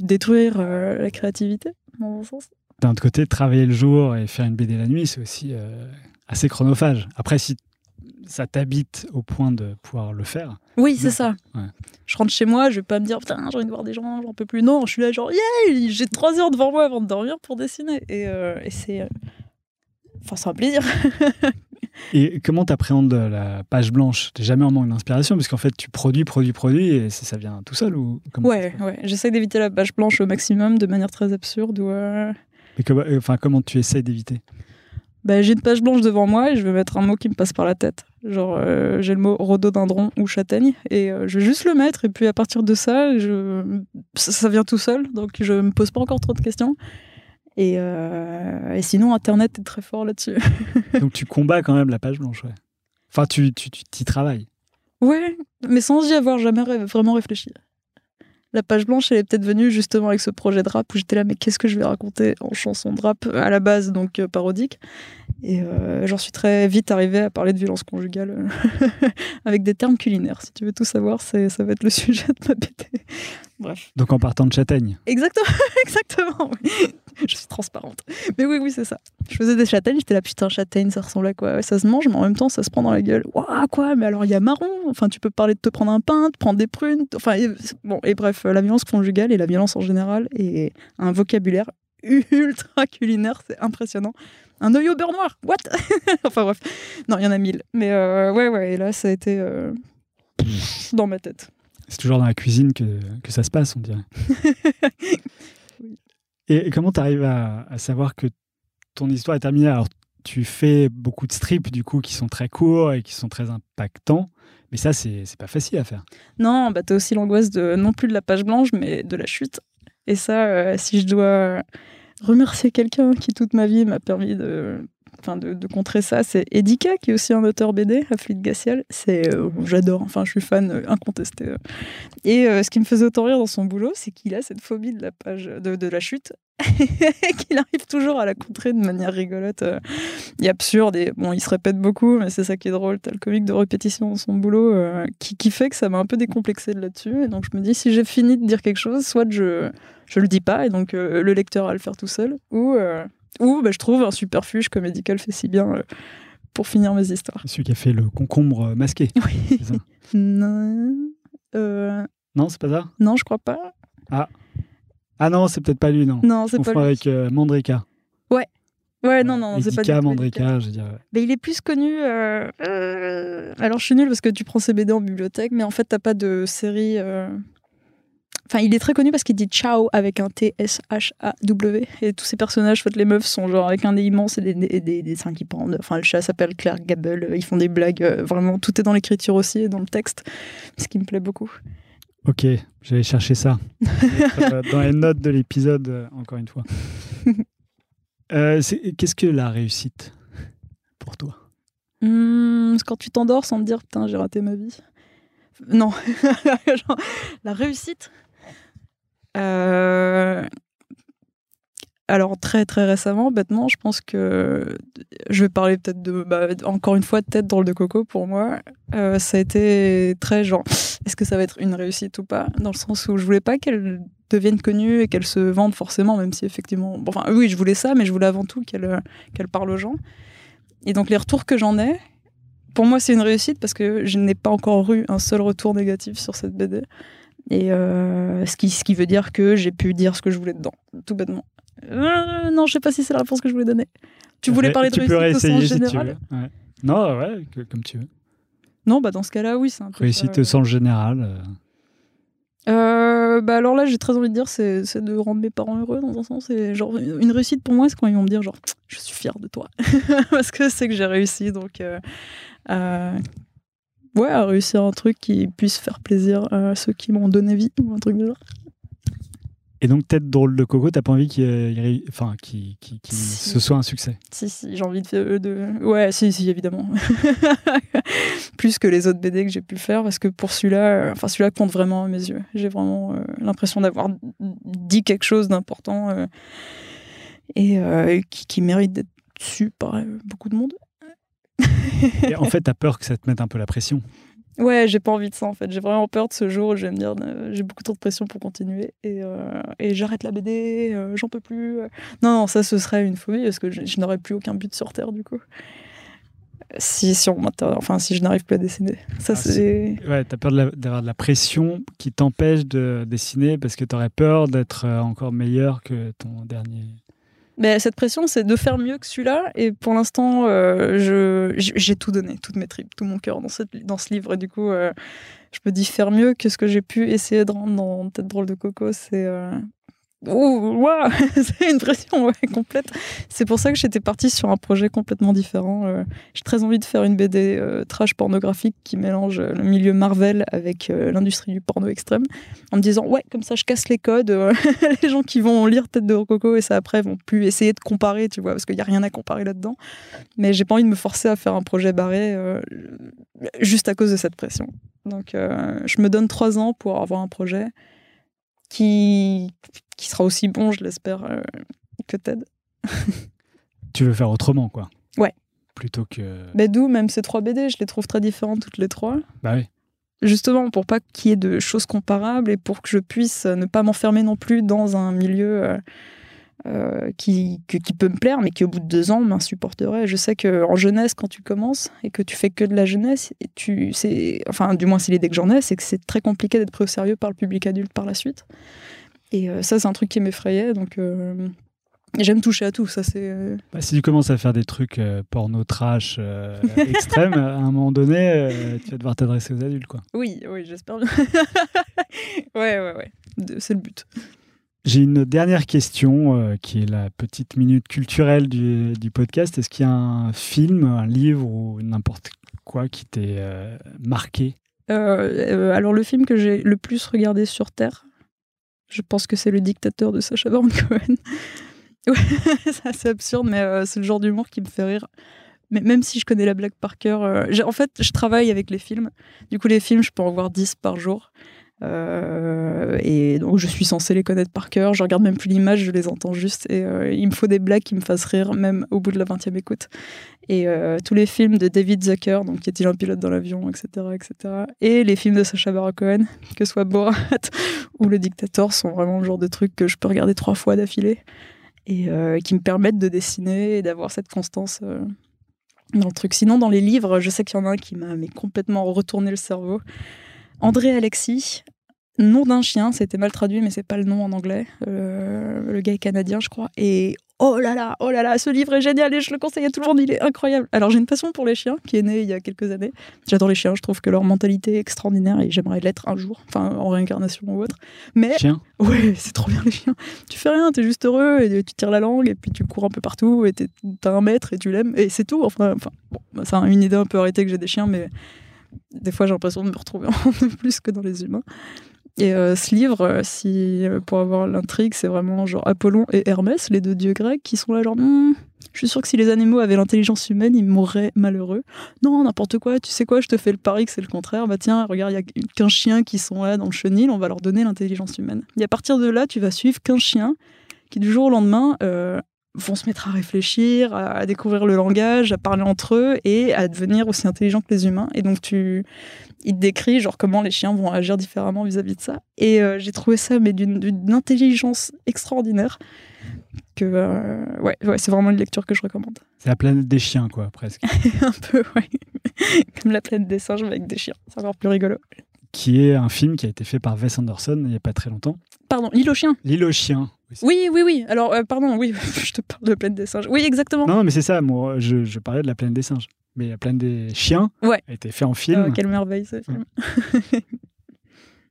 détruire la créativité, dans un sens. D'un autre côté, travailler le jour et faire une BD la nuit, c'est aussi assez chronophage. Après, si ça t'habite au point de pouvoir le faire, Oui, c'est ça. Ouais. Je rentre chez moi, je vais pas me dire putain, j'ai envie de voir des gens, j'en peux plus. Non, je suis là genre yeah, j'ai trois heures devant moi avant de dormir pour dessiner. Et, euh, et c'est. euh, Enfin, c'est un plaisir. Et comment tu appréhendes la page blanche? T'es jamais en manque d'inspiration parce qu'en fait tu produis, produis, produis et ça, ça vient tout seul ou comment Ouais, ouais. J'essaie d'éviter la page blanche au maximum de manière très absurde. Ou, euh, Et comment, euh, enfin, comment tu essaies d'éviter? Bah, j'ai une page blanche devant moi et je vais mettre un mot qui me passe par la tête. Genre, euh, j'ai le mot rhododendron ou châtaigne et euh, je vais juste le mettre et puis à partir de ça, je... ça, ça vient tout seul. Donc je me pose pas encore trop de questions. Et, euh, et sinon, Internet est très fort là-dessus. Donc tu combats quand même la page blanche, ouais. Enfin, tu tu- tu t'y travailles. Ouais, mais sans y avoir jamais ré- vraiment réfléchi. La page blanche, elle est peut-être venue justement avec ce projet de rap où j'étais là, mais qu'est-ce que je vais raconter en chanson de rap à la base, donc euh, parodique. Et euh, j'en suis très vite arrivée à parler de violence conjugale euh, avec des termes culinaires. Si tu veux tout savoir, ça va être le sujet de ma BD. Bref. Donc en partant de châtaigne. Exactement, exactement. oui. Je suis transparente. Mais oui, oui, c'est ça. Je faisais des châtaignes, j'étais là, putain, châtaigne, ça ressemble à quoi? Ouais, Ça se mange, mais en même temps, ça se prend dans la gueule. Waouh, quoi? Mais alors, il y a marron. Enfin, tu peux parler de te prendre un pain, de prendre des prunes. Enfin, et- bon, et bref, la violence conjugale et la violence en général et un vocabulaire ultra culinaire, c'est impressionnant. Un œil au beurre noir, what? Enfin bref, non, il y en a mille. Mais euh, ouais, ouais, et là, ça a été euh, dans ma tête. C'est toujours dans la cuisine que, que ça se passe, on dirait. Et, et comment tu arrives à, à savoir que ton histoire est terminée? Alors, tu fais beaucoup de strips, du coup, qui sont très courts et qui sont très impactants. Mais ça, c'est pas facile à faire. Non, bah t'as aussi l'angoisse de non plus de la page blanche, mais de la chute. Et ça, euh, si je dois remercier quelqu'un qui toute ma vie m'a permis de, enfin de, contrer ça, c'est Edika, qui est aussi un auteur BD, à Fluide Gaciel. C'est, euh, j'adore. Enfin, je suis fan euh, incontesté. euh. Et ce qui me faisait autant rire dans son boulot, c'est qu'il a cette phobie de la page, de, la chute, qu'il arrive toujours à la contrer de manière rigolote et absurde. Et bon, il se répète beaucoup, mais c'est ça qui est drôle. T'as le comique de répétition dans son boulot qui, fait que ça m'a un peu décomplexé de là-dessus. Et donc je me dis, si j'ai fini de dire quelque chose, soit je je le dis pas et donc le lecteur va le faire tout seul, ou ou bah, je trouve un superfuge comme Medical fait si bien euh, pour finir mes histoires. Celui qui a fait le concombre masqué. Oui. Ça non, euh, Non, c'est pas ça? Non, je crois pas. Ah non, c'est peut-être pas lui, non. Non, c'est pas lui. avec euh, Mandrika. Ouais, non, non, c'est pas du Mandrika, je veux dire. Mais il est plus connu. euh, euh, Alors, je suis nulle parce que tu prends ces BD en bibliothèque, mais en fait, t'as pas de série. Enfin, il est très connu parce qu'il dit ciao avec un T-S-H-A-W. Et tous ces personnages, les meufs sont genre avec un nez immense et des, des, des, des seins qui pendent. Enfin, le chat s'appelle Claire Gable. Ils font des blagues. euh, Vraiment, tout est dans l'écriture aussi et dans le texte. Ce qui me plaît beaucoup. Ok, j'allais chercher ça. Euh, Dans les notes de l'épisode, euh, encore une fois. Euh, Qu'est-ce que la réussite pour toi? C'est quand tu t'endors sans te dire putain j'ai raté ma vie. Non, Genre, la réussite. Euh, Alors très très récemment, bêtement, je pense que je vais parler peut-être de bah, encore une fois de tête drôle de coco pour moi. Euh, ça a été très genre est-ce que ça va être une réussite ou pas? Dans le sens où je voulais pas qu'elle devienne connue et qu'elle se vende forcément, même si effectivement, bon, enfin oui je voulais ça, mais je voulais avant tout qu'elle qu'elle parle aux gens. Et donc les retours que j'en ai, pour moi c'est une réussite parce que je n'ai pas encore eu un seul retour négatif sur cette BD. Et euh, ce, qui, ce qui veut dire que j'ai pu dire ce que je voulais dedans, tout bêtement. Euh, non, je sais pas si c'est la réponse que je voulais donner. Tu voulais parler de Tu réussite au sens si tu général veux. Ouais. Non, ouais, que- comme tu veux. Non, bah dans ce cas-là, oui, c'est un peu. Réussite ça. au sens général. euh. Euh, bah alors là, j'ai très envie de dire, c'est c'est de rendre mes parents heureux dans un sens. Et genre, une réussite pour moi, c'est quand ils vont me dire, genre, je suis fière de toi. Parce que c'est que j'ai réussi. Donc, euh, euh, ouais, à réussir un truc qui puisse faire plaisir à ceux qui m'ont donné vie ou un truc du genre. Et donc, tête drôle de coco, t'as pas envie qu'il enfin, qu'il- Si. ce soit un succès? Si, si, j'ai envie de, de. Ouais, si, si, évidemment. Plus que les autres BD que j'ai pu faire, parce que pour celui-là, euh, enfin, celui-là compte vraiment à mes yeux. J'ai vraiment euh, l'impression d'avoir dit quelque chose d'important euh, et euh, qui, qui mérite d'être su par euh, beaucoup de monde. Et en fait, t'as peur que ça te mette un peu la pression. Ouais, j'ai pas envie de ça en fait. J'ai vraiment peur de ce jour où je vais me dire euh, j'ai beaucoup trop de pression pour continuer et, euh, et j'arrête la BD, euh, j'en peux plus. Non, non, ça ce serait une phobie parce que je, je n'aurais plus aucun but sur Terre du coup. Si, si, on enfin, si je n'arrive plus à dessiner. Ça Ah, c'est. Ouais, t'as peur de d'avoir de la pression qui t'empêche de dessiner parce que t'aurais peur d'être encore meilleur que ton dernier. Mais cette pression, c'est de faire mieux que celui-là. Et pour l'instant, euh, j'ai tout donné, toutes mes tripes, tout mon cœur dans, cette, dans ce livre. Et du coup, euh, je me dis faire mieux que ce que j'ai pu essayer de rendre dans Tête drôle de coco. C'est. Oh, waouh C'est une pression complète. C'est pour ça que j'étais partie sur un projet complètement différent. Euh, j'ai très envie de faire une BD euh, trash pornographique qui mélange euh, le milieu Marvel avec euh, l'industrie du porno extrême. En me disant, ouais, comme ça je casse les codes. les gens qui vont lire Tête de Coco et ça après vont plus essayer de comparer, tu vois, parce qu'il n'y a rien à comparer là-dedans. Mais j'ai pas envie de me forcer à faire un projet barré juste à cause de cette pression. Donc je me donne trois ans pour avoir un projet qui, qui sera aussi bon, je l'espère, euh, que Ted. Tu veux faire autrement, quoi. Ouais. Plutôt que. Mais d'où même ces trois BD, je les trouve très différentes toutes les trois. Bah oui. justement pour pas qu'il y ait de choses comparables et pour que je puisse ne pas m'enfermer non plus dans un milieu euh, qui, que- qui peut me plaire, mais qui au bout de deux ans m'insupporterait. Je sais que en jeunesse, quand tu commences et que tu fais que de la jeunesse, et tu, c'est, enfin, du moins c'est l'idée que j'en ai, c'est que c'est très compliqué d'être pris au sérieux par le public adulte par la suite. Et euh, ça, c'est un truc qui m'effrayait, donc euh, j'aime toucher à tout. Ça, c'est Bah, si tu commences à faire des trucs porno trash extrêmes, à un moment donné, tu vas devoir t'adresser aux adultes, quoi. oui, oui, j'espère ouais, ouais, ouais, c'est le but. J'ai une dernière question euh, qui est la petite minute culturelle du, du podcast. Est-ce qu'il y a un film, un livre ou n'importe quoi qui t'ait euh, marqué? Euh, alors le film que j'ai le plus regardé sur Terre, je pense que c'est Le Dictateur de Sacha Baron Cohen. Ouais, c'est absurde, mais c'est le genre d'humour qui me fait rire. Mais même si je connais la blague par cœur, en fait, je travaille avec les films. Du coup, les films, je peux en voir 10 par jour. Euh, et donc, je suis censée les connaître par cœur. Je regarde même plus l'image, je les entends juste. Et euh, il me faut des blagues qui me fassent rire, même au bout de la 20e écoute. Et euh, tous les films de David Zucker, donc qui est-il un pilote dans l'avion, etc., etc. Et les films de Sacha Baron Cohen, que ce soit Borat ou Le Dictateur, sont vraiment le genre de trucs que je peux regarder trois fois d'affilée et qui me permettent de dessiner et d'avoir cette constance dans le truc. Sinon, dans les livres, je sais qu'il y en a un qui m'a complètement retourné le cerveau. André Alexis, Nom d'un chien, c'était mal traduit, mais c'est pas le nom en anglais. Euh, le gars est canadien, je crois. Et oh là là, oh là là, ce livre est génial et je le conseille à tout le monde, il est incroyable. Alors j'ai une passion pour les chiens qui est née il y a quelques années. J'adore les chiens, je trouve que leur mentalité est extraordinaire et j'aimerais l'être un jour, enfin en réincarnation ou autre. Mais Chien? Ouais, c'est trop bien les chiens. Tu fais rien, t'es juste heureux et tu tires la langue et puis tu cours un peu partout et t'as un maître et tu l'aimes et c'est tout. Enfin, enfin bon, c'est une idée un peu arrêtée que j'ai des chiens, mais des fois j'ai l'impression de me retrouver en plus que dans les humains. Et euh, ce livre, euh, si, euh, pour avoir l'intrigue, c'est vraiment genre Apollon et Hermès, les deux dieux grecs, qui sont là genre, Hmm, je suis sûr que si les animaux avaient l'intelligence humaine, ils mourraient malheureux. Non, n'importe quoi, tu sais quoi, je te fais le pari que c'est le contraire. Bah tiens, regarde, il y a 15 chiens qui sont là dans le chenil, on va leur donner l'intelligence humaine. Et à partir de là, tu vas suivre 15 chiens qui, du jour au lendemain, vont se mettre à réfléchir, à, découvrir le langage, à parler entre eux et à devenir aussi intelligents que les humains. Et donc, tu, il te décrit genre comment les chiens vont agir différemment vis-à-vis de ça. Et euh, j'ai trouvé ça mais d'une d'une intelligence extraordinaire que euh, ouais, ouais c'est vraiment une lecture que je recommande. C'est la planète des chiens, quoi, presque. Un peu ouais, comme la planète des singes mais avec des chiens. C'est encore plus rigolo. qui est un film qui a été fait par Wes Anderson il n'y a pas très longtemps. Pardon, l'île aux chiens. L'île aux chiens. Oui, oui, oui. Alors, euh, pardon, oui, je te parle de planète des singes. Oui, exactement. Non, non, mais c'est ça, moi, je, je parlais de la planète des singes. Mais la planète des chiens Ouais. a été fait en film. Euh, quelle merveille ce film.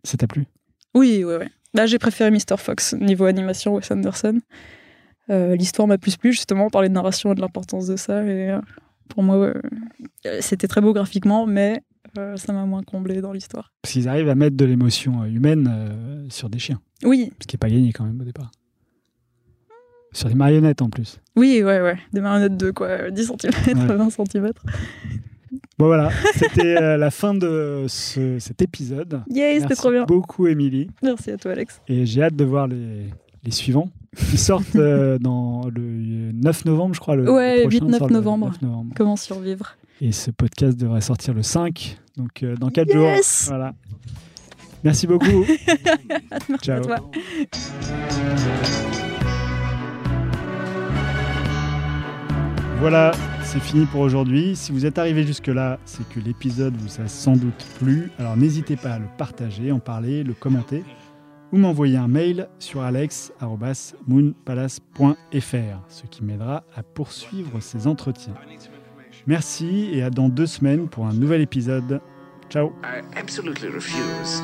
Ça t'a plu? Oui, oui, oui. Là, j'ai préféré Mr. Fox niveau animation Wes Anderson. Euh, L'histoire m'a plus plu, justement, on parlait de narration et de l'importance de ça. Et euh, pour moi, c'était très beau graphiquement, mais ça m'a moins comblé dans l'histoire. Parce qu'ils arrivent à mettre de l'émotion humaine sur des chiens. Oui, Ce qui n'est pas gagné quand même au départ. Sur des marionnettes en plus. oui, ouais, ouais. Des marionnettes de quoi euh, 10 cm, Ouais. 20 cm. Bon voilà, c'était euh, la fin de ce- cet épisode. Yay, c'était Merci trop bien. beaucoup Émilie. Merci à toi, Alex. Et j'ai hâte de voir les, les suivants. Ils sortent euh, dans le 9 novembre, je crois. Le, Ouais, le prochain 8-9 sort le novembre. 9 novembre. Comment survivre? Et ce podcast devrait sortir le 5, donc euh, dans 4 Yes jours. Voilà. Merci beaucoup. Ciao. à toi. Voilà, c'est fini pour aujourd'hui. Si vous êtes arrivé jusque-là, c'est que l'épisode vous a sans doute plu. Alors n'hésitez pas à le partager, en parler, le commenter ou m'envoyer un mail sur alex.moonpalace.fr, ce qui m'aidera à poursuivre ces entretiens. Merci et à dans deux semaines pour un nouvel épisode. Ciao. I absolutely refuse